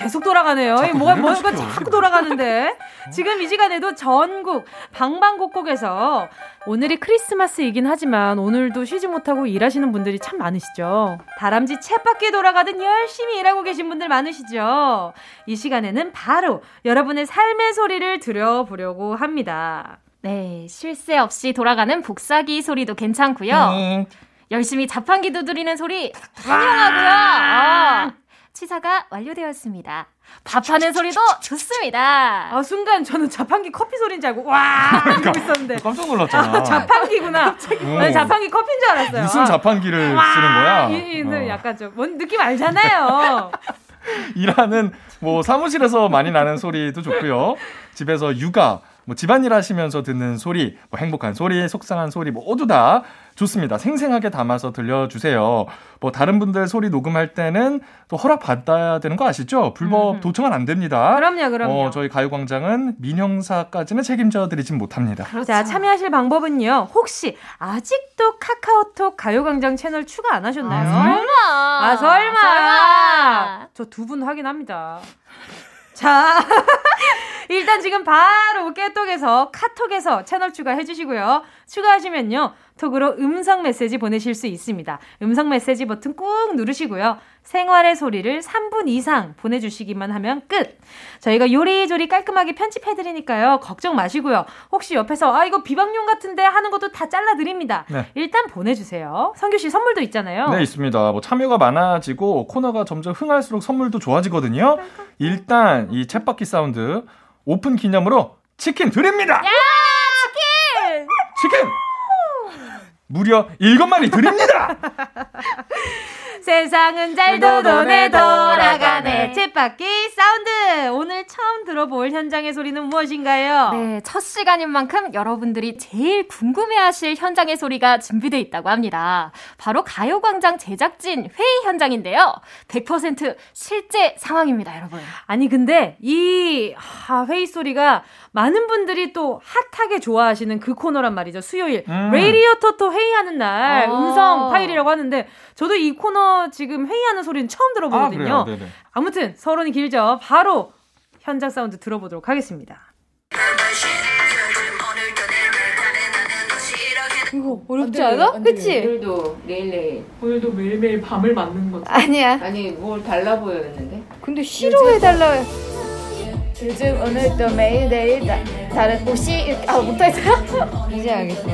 계속 돌아가네요. 뭐가 시켜. 자꾸 돌아가는데. 지금 이 시간에도 전국 방방곡곡에서 오늘이 크리스마스이긴 하지만 오늘도 쉬지 못하고 일하시는 분들이 참 많으시죠. 다람쥐 챗바퀴 돌아가듯 열심히 일하고 계신 분들 많으시죠. 이 시간에는 바로 여러분의 삶의 소리를 들어보려고 합니다. 네, 쉴 새 없이 돌아가는 복사기 소리도 괜찮고요. 음, 열심히 자판기 두드리는 소리 환영하고요. 아, 치사가 완료되었습니다. 밥하는 소리도 좋습니다. 아, 순간 저는 자판기 커피 소리인 줄 알고, 와! 이러고 있었는데. 깜짝 놀랐잖아. 아, 자판기구나. 네, 자판기 커피인 줄 알았어요. 무슨 아, 자판기를 쓰는 와, 거야? 이, 이, 는 어. 약간 좀, 뭔 느낌 알잖아요. (laughs) 일하는 뭐 사무실에서 많이 나는 소리도 좋고요. 집에서 육아, 뭐 집안일 하시면서 듣는 소리, 뭐 행복한 소리, 속상한 소리 뭐 모두 다 좋습니다. 생생하게 담아서 들려주세요. 뭐 다른 분들 소리 녹음할 때는 또 허락 받아야 되는 거 아시죠? 불법 음. 도청은 안 됩니다. 그럼요, 그럼요. 어, 저희 가요광장은 민형사까지는 책임져 드리진 못합니다. 자, 참여하실 방법은요. 혹시 아직도 카카오톡 가요광장 채널 추가 안 하셨나요? 설마. 아, 설마. 설마. 저 두 분 확인합니다. 자, (laughs) 일단 지금 바로 깨톡에서 카톡에서 채널 추가해 주시고요. 추가하시면요. 톡으로 음성 메시지 보내실 수 있습니다. 음성 메시지 버튼 꾹 누르시고요. 생활의 소리를 3분 이상 보내주시기만 하면 끝. 저희가 요리조리 깔끔하게 편집해드리니까요. 걱정 마시고요. 혹시 옆에서 아 이거 비방용 같은데 하는 것도 다 잘라드립니다. 네. 일단 보내주세요. 성규 씨 선물도 있잖아요. 네, 있습니다. 뭐 참여가 많아지고 코너가 점점 흥할수록 선물도 좋아지거든요. 일단 이 쳇바퀴 사운드 오픈 기념으로 치킨 드립니다. 치킨! 치킨! 무려 일곱 마리 드립니다. (laughs) 세상은 잘도 도네 돌아가네. 쳇바퀴 사운드. 오늘 처음 들어볼 현장의 소리는 무엇인가요? 네, 첫 시간인 만큼 여러분들이 제일 궁금해하실 현장의 소리가 준비되어 있다고 합니다. 바로 가요광장 제작진 회의 현장인데요. 100% 실제 상황입니다, 여러분. 아니 근데 이 하, 회의 소리가 많은 분들이 또 hot하게 좋아하시는 그 코너란 말이죠. 수요일 음. 레이디오 토토 회의하는 날 아. 음성 파일이라고 하는데 저도 이 코너 지금 회의하는 소리는 처음 들어보거든요. 아. 아무튼 서론이 길죠. 바로 현장 사운드 들어보도록 하겠습니다. 이거 어렵지 않아? 그치? 오늘도 내일 오늘도 매일매일 밤을 맞는 거지. 아니야. 아니 뭘 달라 보였는데 근데 싫어해달라. 요즘 오늘도 매일 내일 다, 다른 옷이 이렇게 아 못하겠어요? 이제 알겠어.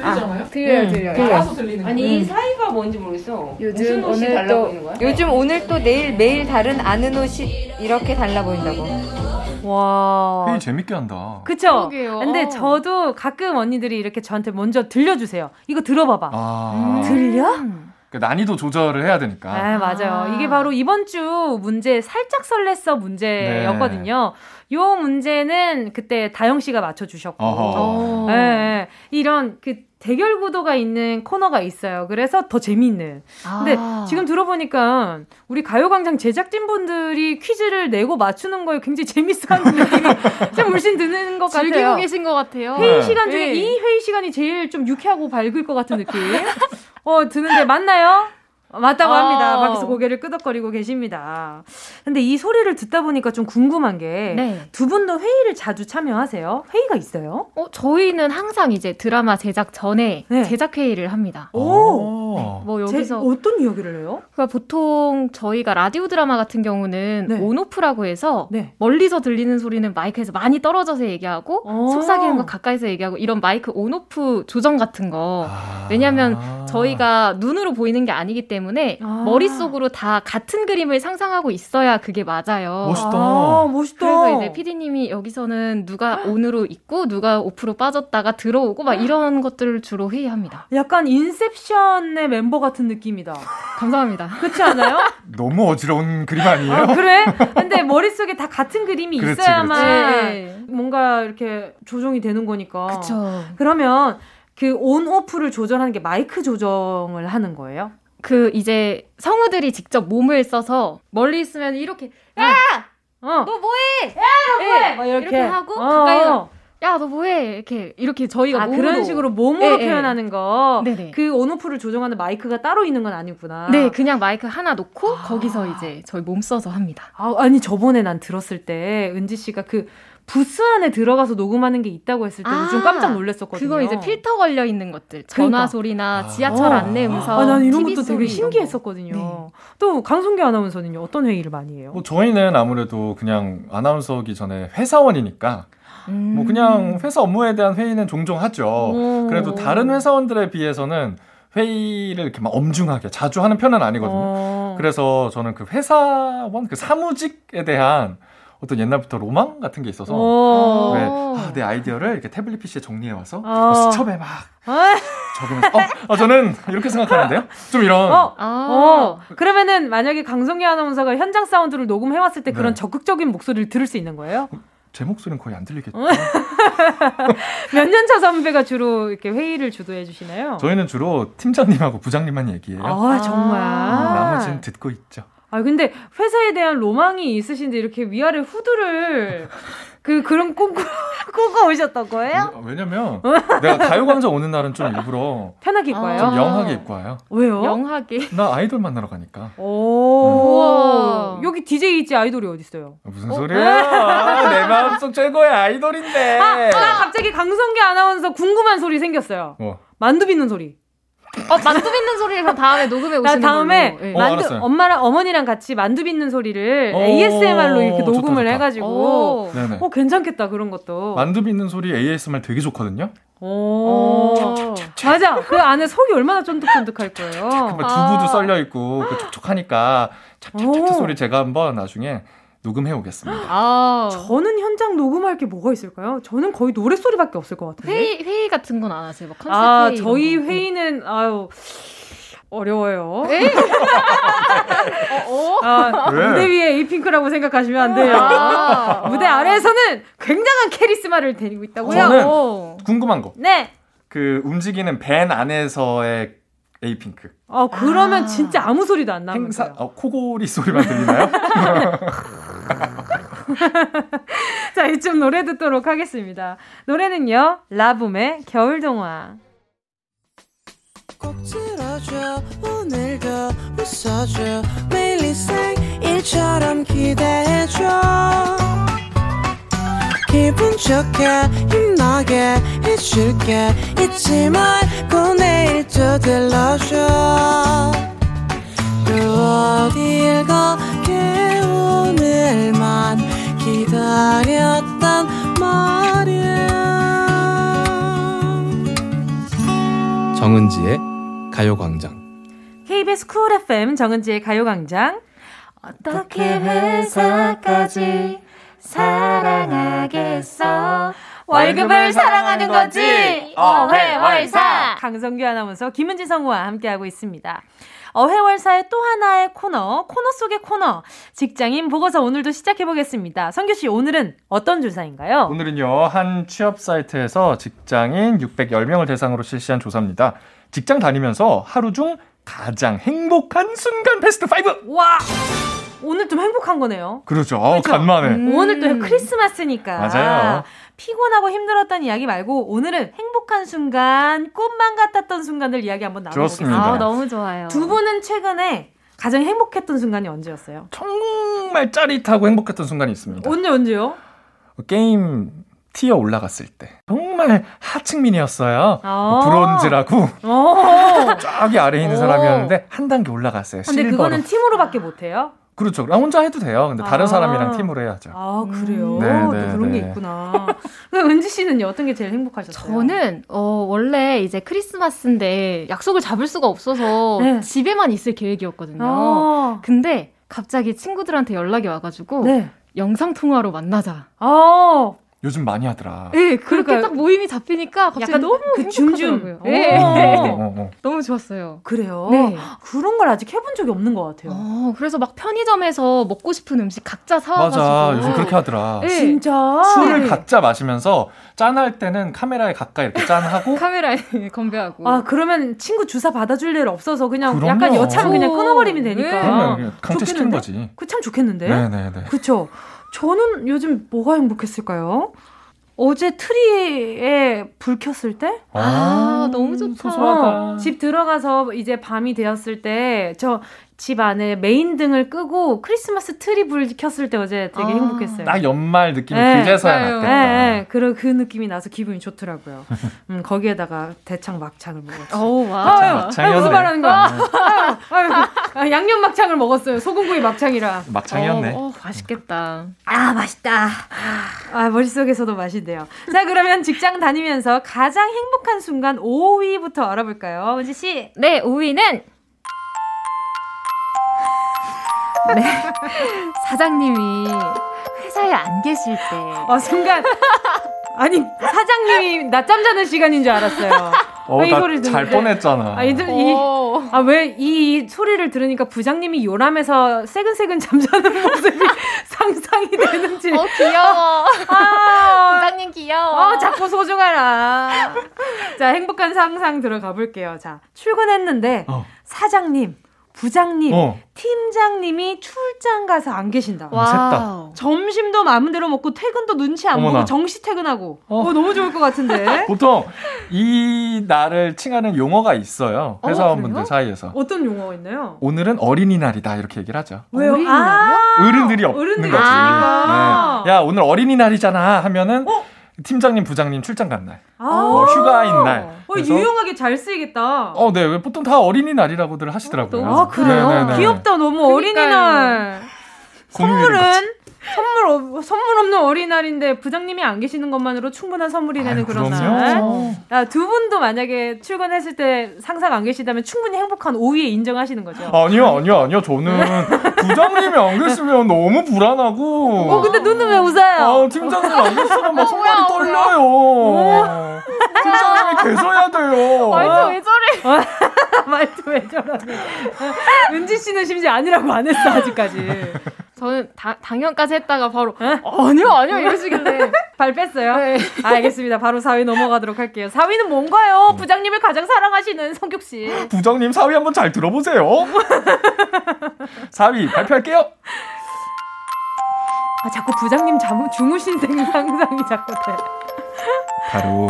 들리잖아요? 들려요 들려요 알아서 들리는 거. 아니 음. 사이가 뭔지 모르겠어 요즘 무슨 옷이 오늘 달라 또 보이는 거야? 요즘 오늘 또 내일 매일 다른 아는 옷이 이렇게 달라 보인다고. 와. 회의 재밌게 한다. 그쵸? 그러게요. 근데 저도 가끔 언니들이 이렇게 저한테 먼저 들려주세요. 이거 들어봐봐. 아, 들려? 그 난이도 조절을 해야 되니까. 아, 맞아요. 이게 바로 이번 주 문제 살짝 설렜어 문제였거든요. 요 문제는 그때 다영 씨가 맞춰 주셨고, 어허. 예, 예. 이런 그 대결 구도가 있는 코너가 있어요. 그래서 더 재미있는. 근데 아. 지금 들어보니까 우리 가요광장 제작진분들이 퀴즈를 내고 맞추는 거에 굉장히 재밌어하는 (laughs) 느낌이 좀 물씬 드는 것 같아요. 즐기고 계신 것 같아요. 회의 네. 시간 중에 네. 이 회의 시간이 제일 좀 유쾌하고 밝을 것 같은 느낌. 어, 드는데 맞나요? 어, 맞다고 어. 합니다. 밖에서 고개를 끄덕거리고 계십니다. 근데 이 소리를 듣다 보니까 좀 궁금한 게두 네. 분도 회의를 자주 참여하세요? 회의가 있어요? 어, 저희는 항상 이제 드라마 제작 전에 네. 제작 회의를 합니다. 오. 뭐 제- 여기서 어떤 이야기를 해요? 그러니까 보통 저희가 라디오 드라마 같은 경우는 네. 온오프라고 해서 네. 멀리서 들리는 소리는 마이크에서 많이 떨어져서 얘기하고 어. 속삭이는 거 가까이서 얘기하고 이런 마이크 온오프 조정 같은 거 아. 왜냐면 저희가 눈으로 보이는 게 아니기 때문에 아. 머릿속으로 다 같은 그림을 상상하고 있어야 그게 맞아요. 멋있다. 아, 멋있다. 그래서 이제 PD님이 여기서는 누가 온으로 있고 누가 오프로 빠졌다가 들어오고 막 이런 것들을 주로 회의합니다. 약간 인셉션의 멤버 같은 느낌이다. (laughs) 감사합니다. 그렇지 않아요? (laughs) 너무 어지러운 그림 아니에요? 아, 그래? (laughs) 근데 머릿속에 다 같은 그림이 그렇지, 있어야만 네. 뭔가 이렇게 조정이 되는 거니까. 그쵸. 그러면 그 온 오프를 조절하는 게 마이크 조정을 하는 거예요? 그 이제 성우들이 직접 몸을 써서 멀리 있으면 이렇게 야! 어. 너 뭐해? 야, 너 뭐해? 막 이렇게. 하고 어, 가까이 어. 야, 너 뭐해? 이렇게 이렇게 저희가 아, 몸으로 그런 식으로 몸으로 네, 표현하는 거. 네네. 그 온오프를 조정하는 마이크가 따로 있는 건 아니구나. 네, 그냥 마이크 하나 놓고 거기서 이제 저희 몸 써서 합니다. 아, 아니 저번에 난 들었을 때 은지 씨가 그 부스 안에 들어가서 녹음하는 게 있다고 했을 때 아, 좀 깜짝 놀랐었거든요. 그거 이제 필터 걸려 있는 것들. 전화 그러니까. 소리나 지하철 어. 안내 음성. 아, 난 이런 TV 것도 소리 되게 신기했었거든요. 네. 또 강송기 아나운서는요 어떤 회의를 많이 해요? 뭐 저희는 아무래도 그냥 아나운서기 전에 회사원이니까 거. 음. 뭐 그냥 회사 업무에 대한 회의는 종종 하죠. 오. 그래도 다른 회사원들에 비해서는 회의를 이렇게 막 엄중하게 자주 하는 편은 아니거든요. 어. 그래서 저는 그 회사원 그 사무직에 대한 어떤 옛날부터 로망 같은 게 있어서 어. 왜, 아, 내 아이디어를 이렇게 태블릿 PC에 정리해 와서 어. 뭐 스첩에 막 아, 적으면서 어, 아, 저는 이렇게 생각하는데요. 좀 이런 어, 아. 어. 그러면은 만약에 강성기 아나운서가 현장 사운드를 녹음해 왔을 때 그런 네. 적극적인 목소리를 들을 수 있는 거예요? 제 목소리는 거의 안 들리겠죠. (laughs) 몇 년 차 선배가 주로 이렇게 회의를 주도해 주시나요? 저희는 주로 팀장님하고 부장님만 얘기해요. 아, 정말. 나머지는 듣고 있죠. 아, 근데 회사에 대한 로망이 있으신데 이렇게 위아래 후드를 그, 그런 꿈꾸, 꾸고 오셨던 거예요? 왜- 왜냐면 내가 가요광장 오는 날은 좀 일부러 편하게 입고 아. 와요? 좀 영하게 입고 와요. 왜요? 영하게. 나 아이돌 만나러 가니까. 오. 우와. 여기 DJ 있지 아이돌이 어딨어요? 무슨 소리야? 내 마음속 최고의 아이돌인데. 아, 갑자기 강성기 아나운서 궁금한 소리 생겼어요. 뭐. 만두 빚는 소리. 어, 만두 빚는 소리를 그럼 다음에 녹음해 나 오시는 다음에 걸로. 예. 어, 만두 알았어요. 엄마랑 어머니랑 같이 만두 빚는 소리를 오, ASMR로 이렇게 좋다, 녹음을 좋다. 해가지고 오. 네네. 어 괜찮겠다 그런 것도. 만두 빚는 소리 ASMR 되게 좋거든요. 오. 오. 맞아. 그 안에 속이 얼마나 쫀득쫀득할 거예요. 막 두부도 썰려 있고 그 촉촉하니까 오. 소리 제가 한번 나중에 녹음해 오겠습니다. 아. 저는 현장 녹음할 게 뭐가 있을까요? 저는 거의 노래 소리밖에 없을 것 같은데. 회의 회의 같은 건 안 하세요? 막 컨셉 아, 회의. 저희 거. 회의는 아유 어려워요. 에? (laughs) 어? 아, 왜? 무대 위에 에이핑크라고 생각하시면 안 돼요. 아. 무대 아래에서는 굉장한 캐리스마를 데리고 있다고요. 저는 어. 궁금한 거. 네. 그 움직이는 밴 안에서의 에이핑크. 어 그러면 아. 진짜 아무 소리도 안 나는 행사 거예요. 어, 코골이 소리만 들리나요? (laughs) (laughs) 자, 이쯤 노래 듣도록 하겠습니다. 노래는요. 라붐의 겨울동화. 꼭 들어줘 오늘도 웃어줘 매일 일상일처럼 기대해줘 기분 좋게 힘나게 해줄게 잊지 말고 내일 또 들러줘 또 어딜 가게 오늘만 기다렸단 말이야 정은지의 가요광장 KBS 쿨 FM 정은지의 가요광장. 어떻게 회사까지 사랑하겠어? 월급을 사랑하는 거지. 어회월사. 강성규 아나운서 김은지 성우와 함께하고 있습니다. 어회월사의 또 하나의 코너, 코너 속의 코너. 직장인 보고서 오늘도 시작해보겠습니다. 성규 씨, 오늘은 어떤 조사인가요? 오늘은요, 한 취업 사이트에서 직장인 610명을 대상으로 실시한 조사입니다. 직장 다니면서 하루 중 가장 행복한 순간 베스트 5! 와! 오늘 좀 행복한 거네요. 그렇죠. 어, 그렇죠? 간만에. 음. 오늘 또 크리스마스니까. 맞아요. 피곤하고 힘들었던 이야기 말고 오늘은 행복한 순간, 꽃만 같았던 순간들 이야기 한번 나눠보겠습니다. 아, 너무 좋아요. 두 분은 최근에 가장 행복했던 순간이 언제였어요? 정말 짜릿하고 행복했던 순간이 있습니다. 언제 언제요? 게임 티어 올라갔을 때 정말 하층민이었어요. 아. 브론즈라고 어. (laughs) 저기 아래에 있는 오. 사람이었는데 한 단계 올라갔어요. 근데 실버로. 그거는 팀으로밖에 못해요? 그렇죠. 나 혼자 해도 돼요. 근데 다른 아. 사람이랑 팀으로 해야죠. 아 그래요? 네, 또 네, 그런 게 네. 있구나. 그럼 은지 씨는요 어떤 게 제일 행복하셨어요? 저는 어 원래 이제 크리스마스인데 약속을 잡을 수가 없어서 네. 집에만 있을 계획이었거든요. 아. 근데 갑자기 친구들한테 연락이 와가지고 네. 영상 통화로 만나자. 어. 요즘 많이 하더라. 네, 그렇게. 딱 모임이 잡히니까 갑자기 약간 너무 그 줌줌. 행복하더라고요. 네. 어. (laughs) 어, 어. 너무 좋았어요. 그래요? 네. 그런 걸 아직 해본 적이 없는 것 같아요. 어, 그래서 막 편의점에서 먹고 싶은 음식 각자 사와가지고. 맞아. 요즘 그렇게 하더라. 네. 진짜? 술을 네. 각자 마시면서 짠할 때는 카메라에 가까이 이렇게 짠하고 (laughs) 카메라에 건배하고. 아 그러면 친구 주사 받아줄 일 없어서 그냥 그럼요. 약간 여차는 그냥 오. 끊어버리면 되니까. 네. 강제시키는 좋겠는데? 거지. 그 참 좋겠는데. 네네네. 그쵸? 저는 요즘 뭐가 행복했을까요? 어제 트리에 불 켰을 때? 아, 너무 좋다. 소소하다. 어, 집 들어가서 이제 밤이 되었을 때, 저 집 안에 메인 등을 끄고 크리스마스 트리 불 켰을 때 어제 되게 아. 행복했어요. 딱 연말 느낌이 네, 그제서야 맞아요. 예, 났겠다. 예, 그, 그 느낌이 나서 기분이 좋더라고요. 음, 거기에다가 대창 막창을 먹었죠. 오, 와. 아유, 막창이었네. 무슨 말 하는 거야? 아, 양념 막창을 먹었어요. 소금구이 막창이라. 막창이었네. 어, 어, 맛있겠다. 아, 맛있다. 아, 머릿속에서도 맛있대요. 자, 그러면 직장 다니면서 가장 행복한 순간 5위부터 알아볼까요? 은지 씨. 네, 5위는 (laughs) 네. 사장님이 회사에 안 계실 때. 어, 순간. 아니, 사장님이 낮잠 자는 시간인 줄 알았어요. 어, 아, 이나 소리 잘. 뻔했잖아. 아, 이들, 이, 어. 아, 왜이 소리를 들으니까 부장님이 요람에서 새근새근 잠자는 모습이 (laughs) 상상이 되는지. 어, 귀여워. 아, 부장님 귀여워. 어, 자꾸 소중하라. 자, 행복한 상상 들어가 볼게요. 자, 출근했는데, 어. 사장님, 부장님, 어. 팀장님이 출장 가서 안 계신다. 와. 셋다. 와우. 점심도 마음대로 먹고 퇴근도 눈치 안 어머나. 보고 정시 퇴근하고. 어. 어, 너무 좋을 것 같은데. (laughs) 보통 이 날을 칭하는 용어가 있어요. 어, 회사원분들 그래요? 사이에서. 어떤 용어가 있나요? 오늘은 어린이날이다 이렇게 얘기를 하죠. 왜요? 어린이날이요? 어른들이 없는 어른들이 거지. 없으니까. 네. 야 오늘 어린이날이잖아 하면은 팀장님 부장님 출장 간 날, 아. 뭐 휴가인 날. 어, 그래서 유용하게 잘 쓰이겠다. 어, 네. 왜 보통 다 어린이날이라고들 하시더라고요. 아, 그래요? 네 네 네. 귀엽다. 너무 어린이날. 공휴일이 선물은. 선물 없- 선물 없는 어린이날인데 부장님이 안 계시는 것만으로 충분한 선물이 되는 아유, 그런 그럼요. 날. 야, 두 분도 만약에 출근했을 때 상사가 안 계시다면 충분히 행복한 5위에 인정하시는 거죠. 아니요, 아니요, 아니요. 저는 부장님이 안 계시면 너무 불안하고. 어, 근데 눈은 왜 웃어요? 아, 팀장님 안 계시면 막 손발이 떨려요. 팀장님이 계셔야 돼요. 말투 왜 저래? (laughs) 말투 왜 저러네. 은지 씨는 심지어 아니라고 안 했어, 아직까지. 저는 다, 당연까지 했다가 바로 아니요 아니요 이러시길래 (laughs) 발 뺐어요? 네. 알겠습니다. 바로 4위 넘어가도록 할게요. 4위는 뭔가요? 부장님을 가장 사랑하시는 성격 씨. 부장님 4위 한번 잘 들어보세요. (laughs) 4위 발표할게요. 아, 자꾸 부장님 잠, 주무신 생 상상이 자꾸 돼. 바로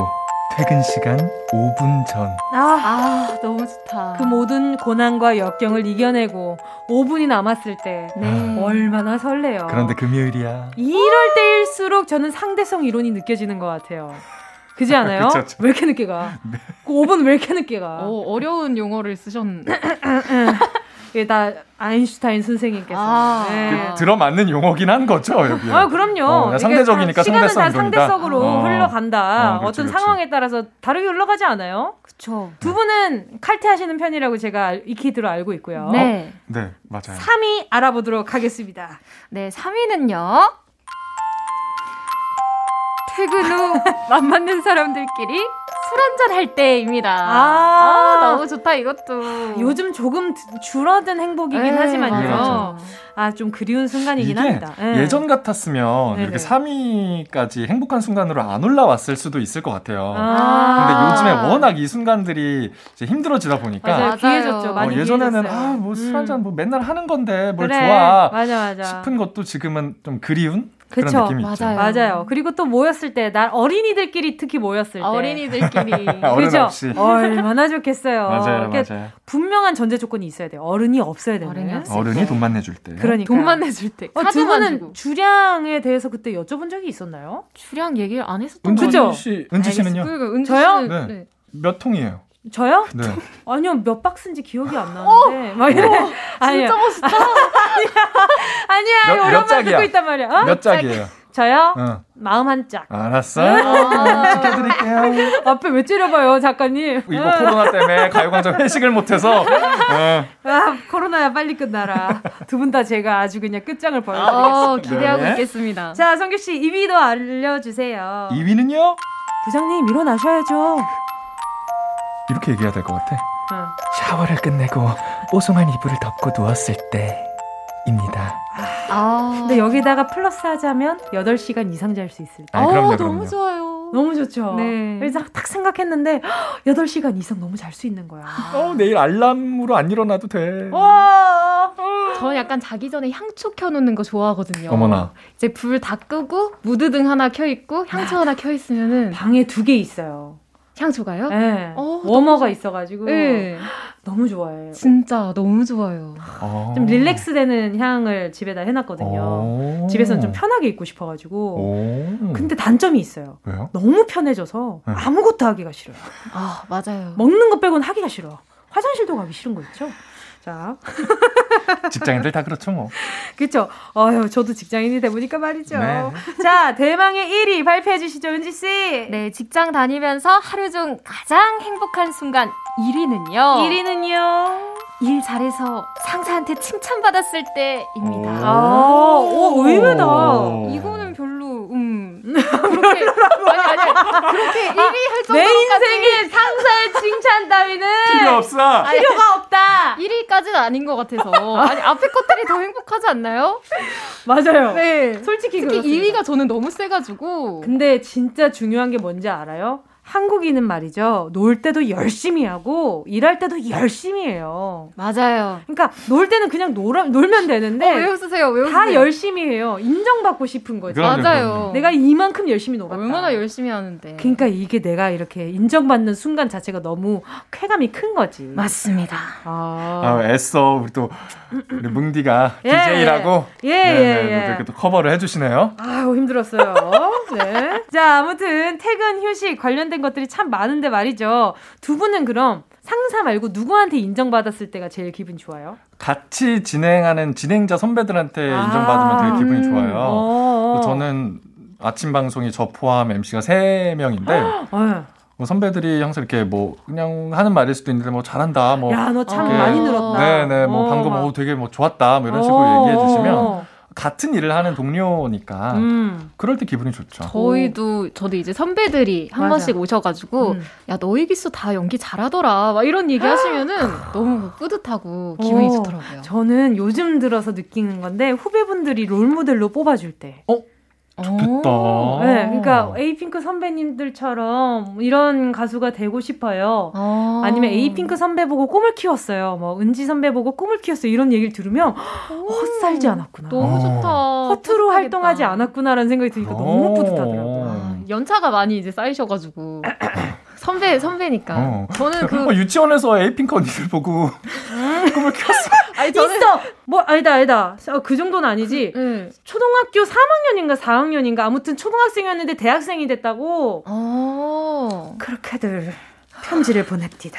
퇴근 시간 5분 전. 아, 아 너무 좋다. 그 모든 고난과 역경을 이겨내고 5분이 남았을 때 네. 얼마나 설레요. 그런데 금요일이야. 이럴 때일수록 저는 상대성 이론이 느껴지는 것 같아요. 그지 않아요? (laughs) 그쵸, 그쵸. 왜 이렇게 늦게 가? (laughs) 그 5분 왜 이렇게 늦게 가? 어, 어려운 용어를. 이게 (laughs) 다 아인슈타인 선생님께서. 아. 네. 그 들어맞는 용어긴 한 거죠, 여기. 아, 그럼요. 어, 상대적이니까 다- 시간은 상대성 다. 상대적으로 어. 흘러간다. 어, 그렇지, 어떤 그렇지. 상황에 따라서 다르게 흘러가지 않아요? 그쵸. 두 분은 칼퇴하시는 편이라고 제가 알- 익히드로 알고 있고요. 네. 네, 맞아요. 3위 알아보도록 하겠습니다. 네, 3위는요. 퇴근 후 (laughs) 맘 맞는 사람들끼리 술 한잔 할 때입니다. 아. 아, 너무 좋다, 이것도. 요즘 조금 드- 줄어든 행복이긴 네, 하지만요. 맞아요. 아, 좀 그리운 순간이긴 이게 합니다. 예. 예전 같았으면 네네. 이렇게 3위까지 행복한 순간으로 안 올라왔을 수도 있을 것 같아요. 아. 근데 요즘에 워낙 이 순간들이 이제 힘들어지다 보니까 맞아요. 귀해졌죠. 많이 어, 예전에는 귀해졌어요. 아뭐술 음. 한잔 뭐 맨날 하는 건데 뭘 그래. 좋아 맞아, 맞아. 싶은 것도 지금은 좀 그리운 그쵸. 그런 느낌이 있죠. 맞아요. 맞아요. 그리고 또 모였을 때, 날 어린이들끼리 특히 모였을 때. 어린이들끼리. (laughs) 그죠? 얼마나 좋겠어요. 맞아요, 맞아요. 분명한 전제 조건이 있어야 돼요. 어른이 없어야 되는. 어른이 없- 어른이 돈만 내줄 때. 그러니까. 돈만 내줄 때. 어, 두 분은 주고. 주량에 대해서 그때 여쭤본 적이 있었나요? 주량 얘기를 안 했었던 은지 그죠? 씨, 은지 씨는요? 그러니까 은지 저요? 씨는- 네. 몇 통이에요? 저요? 네. (laughs) 아니요, 몇 박스인지 기억이 안 나는데. 막 이래. (laughs) 아니요. 진짜 멋있다. (laughs) 아니야, 몇- 몇 오랜만에 짝이야? 듣고 있단 말이야. 어? 몇 짝이에요? 저요? 응. 마음 한 짝. 알았어. 아. 지켜드릴게요. 앞에 왜 찌려봐요, 작가님? 이거 응. 코로나 때문에 가요광장 회식을 못해서. 어. 아, 코로나야 빨리 끝나라. 두 분 다 제가 아주 그냥 끝장을 보여드리겠습니다. 어, 기대하고 네. 있겠습니다. 자, 성규 씨 2위도 알려주세요. 2위는요? 부장님 일어나셔야죠. 이렇게 얘기해야 될 것 같아. 응. 샤워를 끝내고 뽀송한 이불을 덮고 누웠을 때입니다. 아. 근데 여기다가 플러스 하자면 8시간 이상 잘 수 있을 때. 아, 그럼요, 어, 그럼요. 너무 좋아요. 너무 좋죠. 네. 그래서 딱 생각했는데 8시간 이상 너무 잘 수 있는 거야. 어, 내일 알람으로 안 일어나도 돼. 와! 저는 약간 자기 전에 향초 켜놓는 거 좋아하거든요. 어머나. 이제 불 다 끄고 무드등 하나 켜 있고 향초 하나 켜 있으면은 방에 두 개 있어요. 향초가요? 네. 어, 워머가 있어가지고 네. (gasps) 너무 좋아해요. 진짜 너무 좋아요. 어. 좀 릴렉스 되는 향을 집에다 해놨거든요. 오. 집에서는 좀 편하게 있고 싶어가지고. 오. 근데 단점이 있어요. 왜요? 너무 편해져서 네. 아무것도 하기가 싫어요. 아 맞아요. 먹는 것 빼고는 하기가 싫어. 화장실도 가기 싫은 거 있죠? 자, (laughs) 직장인들 다 그렇죠 뭐. 그쵸. 어휴, 저도 직장인이 돼보니까 말이죠. 네. 자, 대망의 1위 발표해 주시죠, 은지 씨. 네, 직장 다니면서 하루 중 가장 행복한 순간 1위는요. 1위는요? 일 잘해서 상사한테 칭찬받았을 때입니다. 아, 오, 의외다. 이거는. 그렇게, 아니, 아니, 그렇게 1위 할내 정도로까지. 인생에 상사의 칭찬 따위는 필요 없어. 필요가 없다. 1위까지는 아닌 것 같아서. (laughs) 아니, 앞에 것들이 더 행복하지 않나요? 맞아요. 네. 솔직히 특히 그렇습니다. 2위가 저는 너무 세가지고. 근데 진짜 중요한 게 뭔지 알아요? 한국인은 말이죠. 놀 때도 열심히 하고 일할 때도 열심히 해요. 맞아요. 그러니까 놀 때는 그냥 놀아, 놀면 되는데 어, 왜 웃으세요? 왜 웃으세요? 다 열심히 해요. 인정받고 싶은 거죠. 그럼요, 맞아요. 그럼요. 내가 이만큼 열심히 놀았다. 얼마나 열심히 하는데. 그러니까 이게 내가 이렇게 인정받는 순간 자체가 너무 쾌감이 큰 거지. 맞습니다. 아, 아, 애써 우리 또 우리 뭉디가 예, DJ라고 예, 예, 예. 이렇게 또 커버를 해주시네요. 아유 힘들었어요. 네. 자 아무튼 퇴근 휴식 관련된 것들이 참 많은데 말이죠. 두 분은 그럼 상사 말고 누구한테 인정받았을 때가 제일 기분 좋아요? 같이 진행하는 진행자 선배들한테 아, 인정받으면 되게 기분이 좋아요. 어. 저는 아침 방송이 저 포함 MC가 세 명인데 어. 뭐 선배들이 항상 이렇게 뭐 그냥 하는 말일 수도 있는데 뭐 잘한다 뭐 야너 참 이렇게 많이 늘었다. 네네 뭐 어, 방금 막. 어 되게 뭐 좋았다 뭐 이런 식으로 어, 얘기해 주시면 어. 같은 일을 하는 동료니까 음. 그럴 때 기분이 좋죠. 저희도 저도 이제 선배들이 한 맞아. 번씩 오셔가지고 음. 야 너희 기수 다 연기 잘하더라 막 이런 얘기 하시면은 (gasps) 너무 뿌듯하고 기분이 어, 좋더라고요. 저는 요즘 들어서 느끼는 건데 후배분들이 롤 모델로 뽑아줄 때. 좋겠다. 네, 그러니까 에이핑크 선배님들처럼 이런 가수가 되고 싶어요. 어. 아니면 에이핑크 선배 보고 꿈을 키웠어요. 뭐 은지 선배 보고 꿈을 키웠어요. 이런 얘기를 들으면 헛살지 않았구나. 너무 어. 좋다. 허투루 뿌듯하겠다. 활동하지 않았구나라는 생각이 드니까 너무 오. 뿌듯하더라고요. 아, 연차가 많이 이제 쌓이셔가지고 (coughs) 선배 선배니까 어. 저는 그 어, 유치원에서 에이핑크 언니들 보고 (laughs) 꿈을 키웠어. 아니 저는 있어. 뭐 아니다 아니다. 어, 그 정도는 아니지. 네. 초등학교 3학년인가 4학년인가 아무튼 초등학생이었는데 대학생이 됐다고 어. 그렇게들 편지를 보냅디다.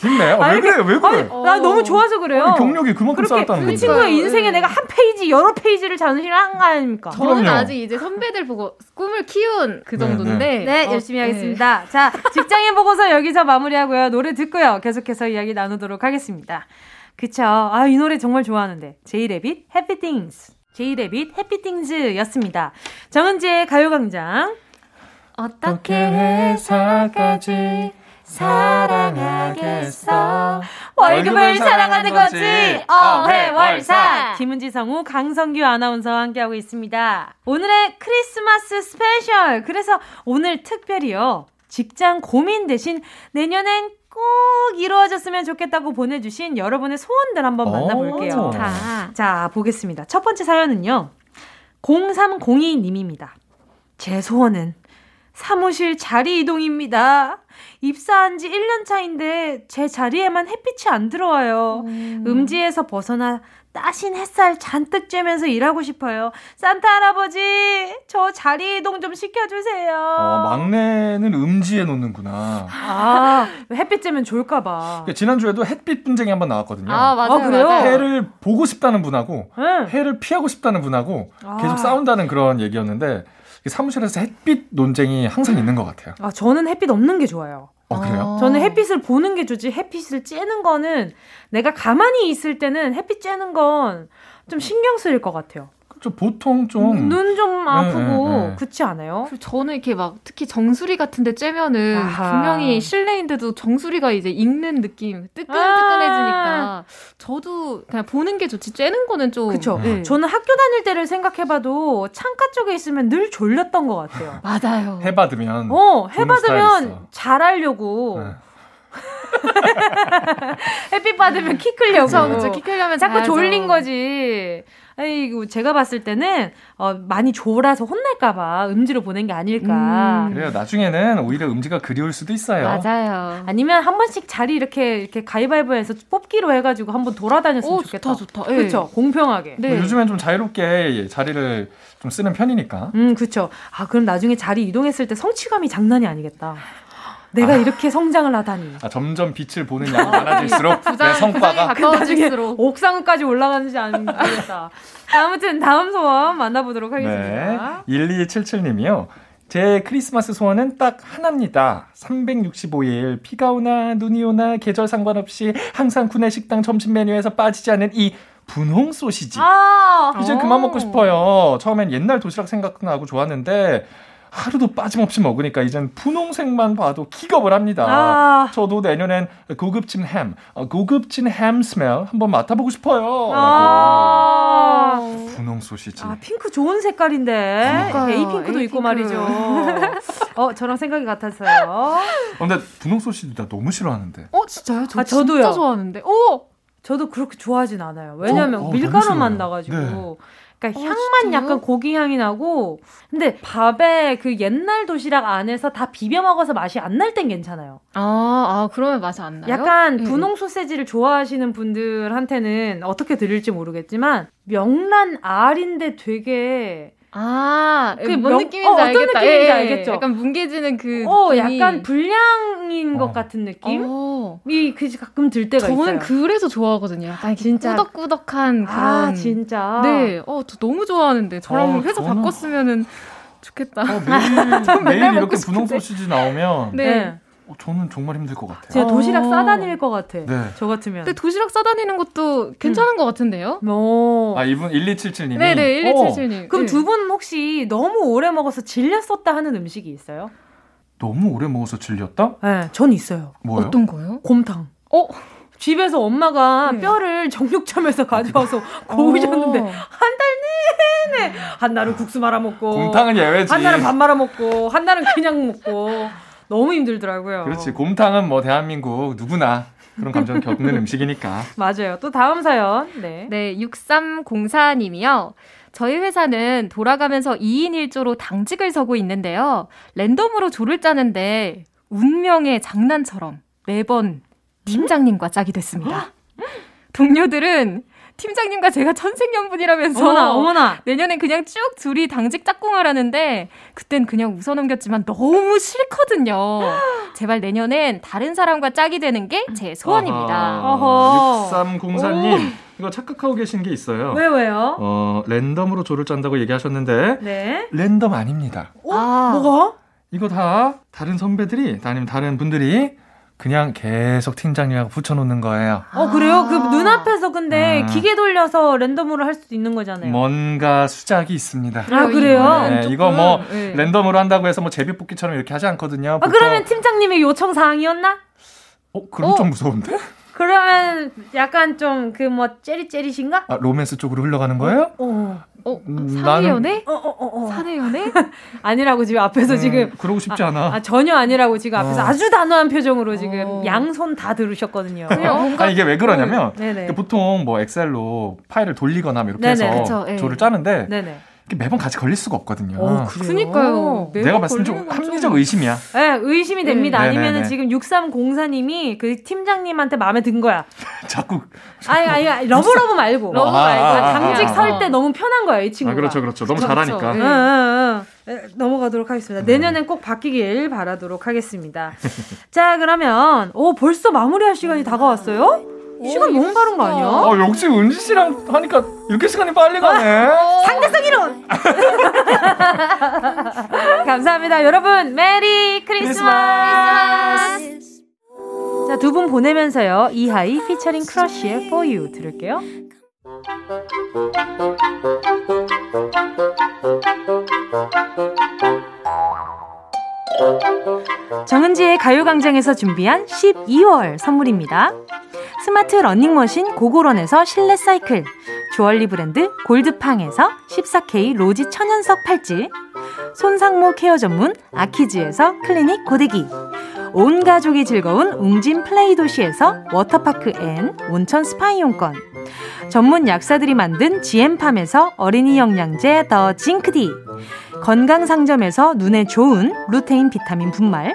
힘내. 어, 왜 그래? 왜 그래? 아니, 나 너무 좋아서 그래요. 아니, 경력이 그만큼 그렇게 쌓였다는 그 건데. 친구의 그러니까요. 인생에 네. 내가 한 페이지 여러 페이지를 전시한 거 아닙니까? 저는 그럼요. 아직 이제 선배들 보고 꿈을 키운 그 네, 정도인데 네, 어, 열심히 하겠습니다. 자, 직장인 보고서 여기서 마무리하고요. 노래 듣고요. 계속해서 이야기 나누도록 하겠습니다. 그쵸. 아, 이 노래 정말 좋아하는데. 제이레빗, Happy Things. 제이레빗, Happy Things 였습니다. 정은지의 가요광장. 어떻게 회사까지 사랑하겠어. 월급을 사랑하는 거지. 어회월사. 어, 김은지 성우 강성규 아나운서와 함께하고 있습니다. 오늘의 크리스마스 스페셜. 그래서 오늘 특별히요. 직장 고민 대신 내년엔 꼭 이루어졌으면 좋겠다고 보내주신 여러분의 소원들 한번 만나볼게요. 좋다. 자, 보겠습니다. 첫 번째 사연은요. 0302님입니다. 제 소원은 사무실 자리 이동입니다. 입사한 지 1년 차인데 제 자리에만 햇빛이 안 들어와요. 음. 지에서 벗어나 따신 햇살 잔뜩 쬐면서 일하고 싶어요. 산타 할아버지, 저 자리 이동 좀 시켜주세요. 어, 막내는 음지에 놓는구나. 아, 햇빛 쬐면 좋을까봐. 그러니까 지난주에도 햇빛 분쟁이 한번 나왔거든요. 아, 맞아요. 아, 그래요? 맞아요. 해를 보고 싶다는 분하고 응. 해를 피하고 싶다는 분하고 계속 아. 싸운다는 그런 얘기였는데 이 사무실에서 햇빛 논쟁이 항상 있는 것 같아요. 아, 저는 햇빛 없는 게 좋아요. 어 그래요? 저는 햇빛을 보는 게 좋지 햇빛을 쬐는 거는 내가 가만히 있을 때는 햇빛 쬐는 건 좀 신경 쓰일 것 같아요. 좀 보통 좀 눈 좀 아프고 네, 네. 그렇지 않아요? 저는 이렇게 막 특히 정수리 같은데 쬐면은 아하. 분명히 실내인데도 정수리가 이제 익는 느낌 뜨끈뜨끈해지니까 저도 그냥 보는 게 좋지 쬐는 거는 좀 그쵸. 네. 저는 학교 다닐 때를 생각해봐도 창가 쪽에 있으면 늘 졸렸던 것 같아요. (laughs) 맞아요. 해 받으면 어, 해받으면. 잘하려고. 네. (laughs) 햇빛 받으면 키 크려고. 그쵸, 그쵸. 키 크려면 자꾸. 졸린 거지. 아이고, 제가 봤을 때는, 어, 많이 졸아서 혼날까봐 음지로 보낸 게 아닐까. 음. 그래요. 나중에는 오히려 음지가 그리울 수도 있어요. 맞아요. 아니면 한 번씩 자리 이렇게, 이렇게 가위바위보해서 뽑기로 해가지고 한번 돌아다녔으면 오, 좋겠다. 좋다, 좋다. 예. 그쵸. 공평하게. 네. 요즘엔 좀 자유롭게 자리를 좀 쓰는 편이니까. 음, 그쵸. 아, 그럼 나중에 자리 이동했을 때 성취감이 장난이 아니겠다. 내가 이렇게 성장을 하다니. 아, 점점 빛을 보는 양이 많아질수록 (laughs) 내 부장이 성과가 가까워질수록 옥상까지 올라가는지 안 모르겠다. 아무튼 다음 소원 만나보도록 네. 하겠습니다. 1277님이요. 제 크리스마스 소원은 딱 하나입니다. 365일 비가 오나 눈이 오나 계절 상관없이 항상 구내식당 점심 메뉴에서 빠지지 않는 이 분홍 소시지. 아, 이제 그만 먹고 싶어요. 처음엔 옛날 도시락 생각나고 좋았는데 하루도 빠짐없이 먹으니까 이젠 분홍색만 봐도 기겁을 합니다. 아. 저도 내년엔 고급진 햄, 어, 고급진 햄 스멜 한번 맡아보고 싶어요. 아. 라고. 분홍 소시지. 아, 핑크 좋은 색깔인데. 에이핑크도 있고. 말이죠. 어, 저랑 생각이 같았어요. 어, 근데 분홍 소시지 나 너무 싫어하는데. 어 진짜요? 저 아, 저도요. 진짜 좋아하는데. 오 저도 그렇게 좋아하진 않아요. 왜냐면 어, 어, 밀가루 너무 맛 싫어요. 나가지고. 네. 그러니까 어, 향만 진짜요? 약간 고기 향이 나고. 근데 밥에 그 옛날 도시락 안에서 다 비벼 먹어서 맛이 안 날 땐 괜찮아요. 아, 아 그러면 맛이 안 나요? 약간 네. 분홍 소세지를 좋아하시는 분들한테는 어떻게 드릴지 모르겠지만 명란 알인데 되게 아, 그뭔 명- 느낌인지 어, 어떤 알겠다. 느낌인지 예, 예. 알겠죠? 약간 뭉개지는 그 어 느낌이. 약간 불량인 것 어. 같은 느낌? 어. 이 그 가끔 들 때가 저는 있어요. 그래서 좋아하거든요. 약간 진짜. 꾸덕꾸덕한 그런. 아 진짜. 네, 어, 저 너무 좋아하는데 저랑 어, 회사 저는- 바꿨으면은 좋겠다. 어, 매일, 매일 (laughs) 이렇게 분홍. 소시지 나오면 네. 어, 저는 정말 힘들 것 같아요. 제가 도시락 어. 싸다닐 것 같아. 네. 저 같으면. 근데 도시락 싸다니는 것도 괜찮은 것 같은데요? 뭐. 아, 이분 1277님이 네네, 1277님. 그럼 네. 두분 혹시 너무 오래 먹어서 질렸었다 하는 음식이 있어요? 너무 오래 먹어서 질렸다? 네, 전 있어요. 뭐요? 어떤 거요? 곰탕. 어? 집에서 엄마가 네. 뼈를 정육점에서 가져와서 구우셨는데 어. 한달 내내 한 날은 국수 말아 먹고 곰탕은 예외지. 한 날은 밥 말아 먹고 한 날은 그냥 먹고 너무 힘들더라고요. 그렇지. 곰탕은 뭐 대한민국 누구나 그런 감정을 (laughs) 겪는 음식이니까. 맞아요. 또 다음 사연. 네. 네, 6304님이요. 저희 회사는 돌아가면서 2인 1조로 당직을 서고 있는데요. 랜덤으로 조를 짜는데 운명의 장난처럼 매번 팀장님과 짝이 됐습니다. (gasps) 동료들은 팀장님과 제가 천생연분이라면서 어머나 어머나. 내년엔 그냥 쭉 둘이 당직 짝꿍하라는데 그땐 그냥 웃어넘겼지만 너무 싫거든요. (gasps) 제발 내년엔 다른 사람과 짝이 되는 게 제 소원입니다. 어허. 6304님 이거 착각하고 계신 게 있어요. 왜 왜요? 어, 랜덤으로 조를 짠다고 얘기하셨는데 네. 랜덤 아닙니다. 어? 아. 뭐가? 이거 다 다른 선배들이 아니면 다른 분들이 그냥 계속 팀장님하고 붙여놓는 거예요. 어, 그래요? 그 눈앞에서 근데 아. 기계 돌려서 랜덤으로 할 수도 있는 거잖아요. 뭔가 수작이 있습니다. 아, 그래요? 네, 조금, 이거 뭐 네. 랜덤으로 한다고 해서 뭐 제비뽑기처럼 이렇게 하지 않거든요. 아, 그러면 팀장님의 요청 사항이었나? 어, 그럼 좀 무서운데? 그러면 약간 좀 그 뭐 째리째리신가? 아, 로맨스 쪽으로 흘러가는 거예요? 어. 어, 음, 사내 연애? 어, 어, 어, 어. 사내 연애? (laughs) 아니라고 지금 앞에서 음, 지금 그러고 싶지 않아. 아, 전혀 아니라고 지금 앞에서 어. 아주 단호한 표정으로 지금 어. 양손 다 들으셨거든요. 아, 이게 왜 그러냐면 네네. 보통 뭐 엑셀로 파일을 돌리거나 뭐 이렇게 네네, 해서 그쵸, 예. 조를 짜는데 네네. 이게 매번 같이 걸릴 수가 없거든요. 어, 그러니까요. 내가 봤을 때 좀 합리적 의심이야. 네, 의심이 됩니다. 네. 아니면은 네네네. 지금 6304님이 그 팀장님한테 마음에 든 거야. (laughs) 자꾸 아니, 아니, 아니, love love 말고. love 말고. 아, 당직 아, 설 아. 때 너무 편한 거야, 이 친구가. 아, 그렇죠, 그렇죠. 너무 잘하니까. 응, 응, 응. 네, 넘어가도록 하겠습니다. 내년엔 꼭 바뀌길 바라도록 하겠습니다. 자, 그러면, 오, 벌써 마무리할 시간이 다가왔어요? 시간 너무 빠른 거 아니야? 어, 역시 은지 씨랑 하니까 이렇게 시간이 빨리 가네. 상대성 이론! (laughs) 감사합니다. 여러분, Merry Christmas! 자, 두 분 보내면서요. 이하이 피처링 크러쉬의 For You 들을게요. 정은지의 가요광장에서 준비한 12월 선물입니다. 스마트 러닝머신 고고런에서 실내 사이클, 주얼리 브랜드 골드팡에서 14K 로지 천연석 팔찌, 손상모 케어 전문 아키즈에서 클리닉 고데기, 온 가족이 즐거운 웅진 플레이 도시에서 워터파크 and 온천 스파 이용권, 전문 약사들이 만든 GM팜에서 어린이 영양제 더 징크디, 건강상점에서 눈에 좋은 루테인 비타민 분말,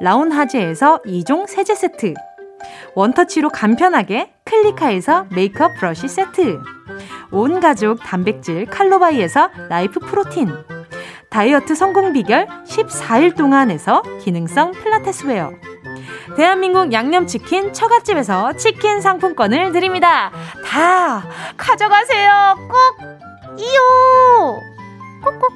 라온하제에서 2종 세제 세트, 원터치로 간편하게 클리카에서 메이크업 브러쉬 세트, 온 가족 단백질 칼로바이에서 라이프 프로틴, 다이어트 성공 비결 14일 동안에서 기능성 필라테스 웨어, 대한민국 양념치킨 처갓집에서 치킨 상품권을 드립니다. 다 가져가세요. 꼭 이요. 꼭꼭.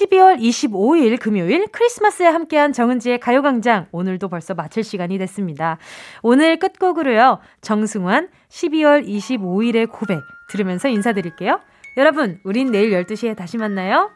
12월 25일 금요일 크리스마스에 함께한 정은지의 가요광장 오늘도 벌써 마칠 시간이 됐습니다. 오늘 끝곡으로요. 정승환 12월 25일의 고백 들으면서 인사드릴게요. 여러분, 우린 내일 12시에 다시 만나요.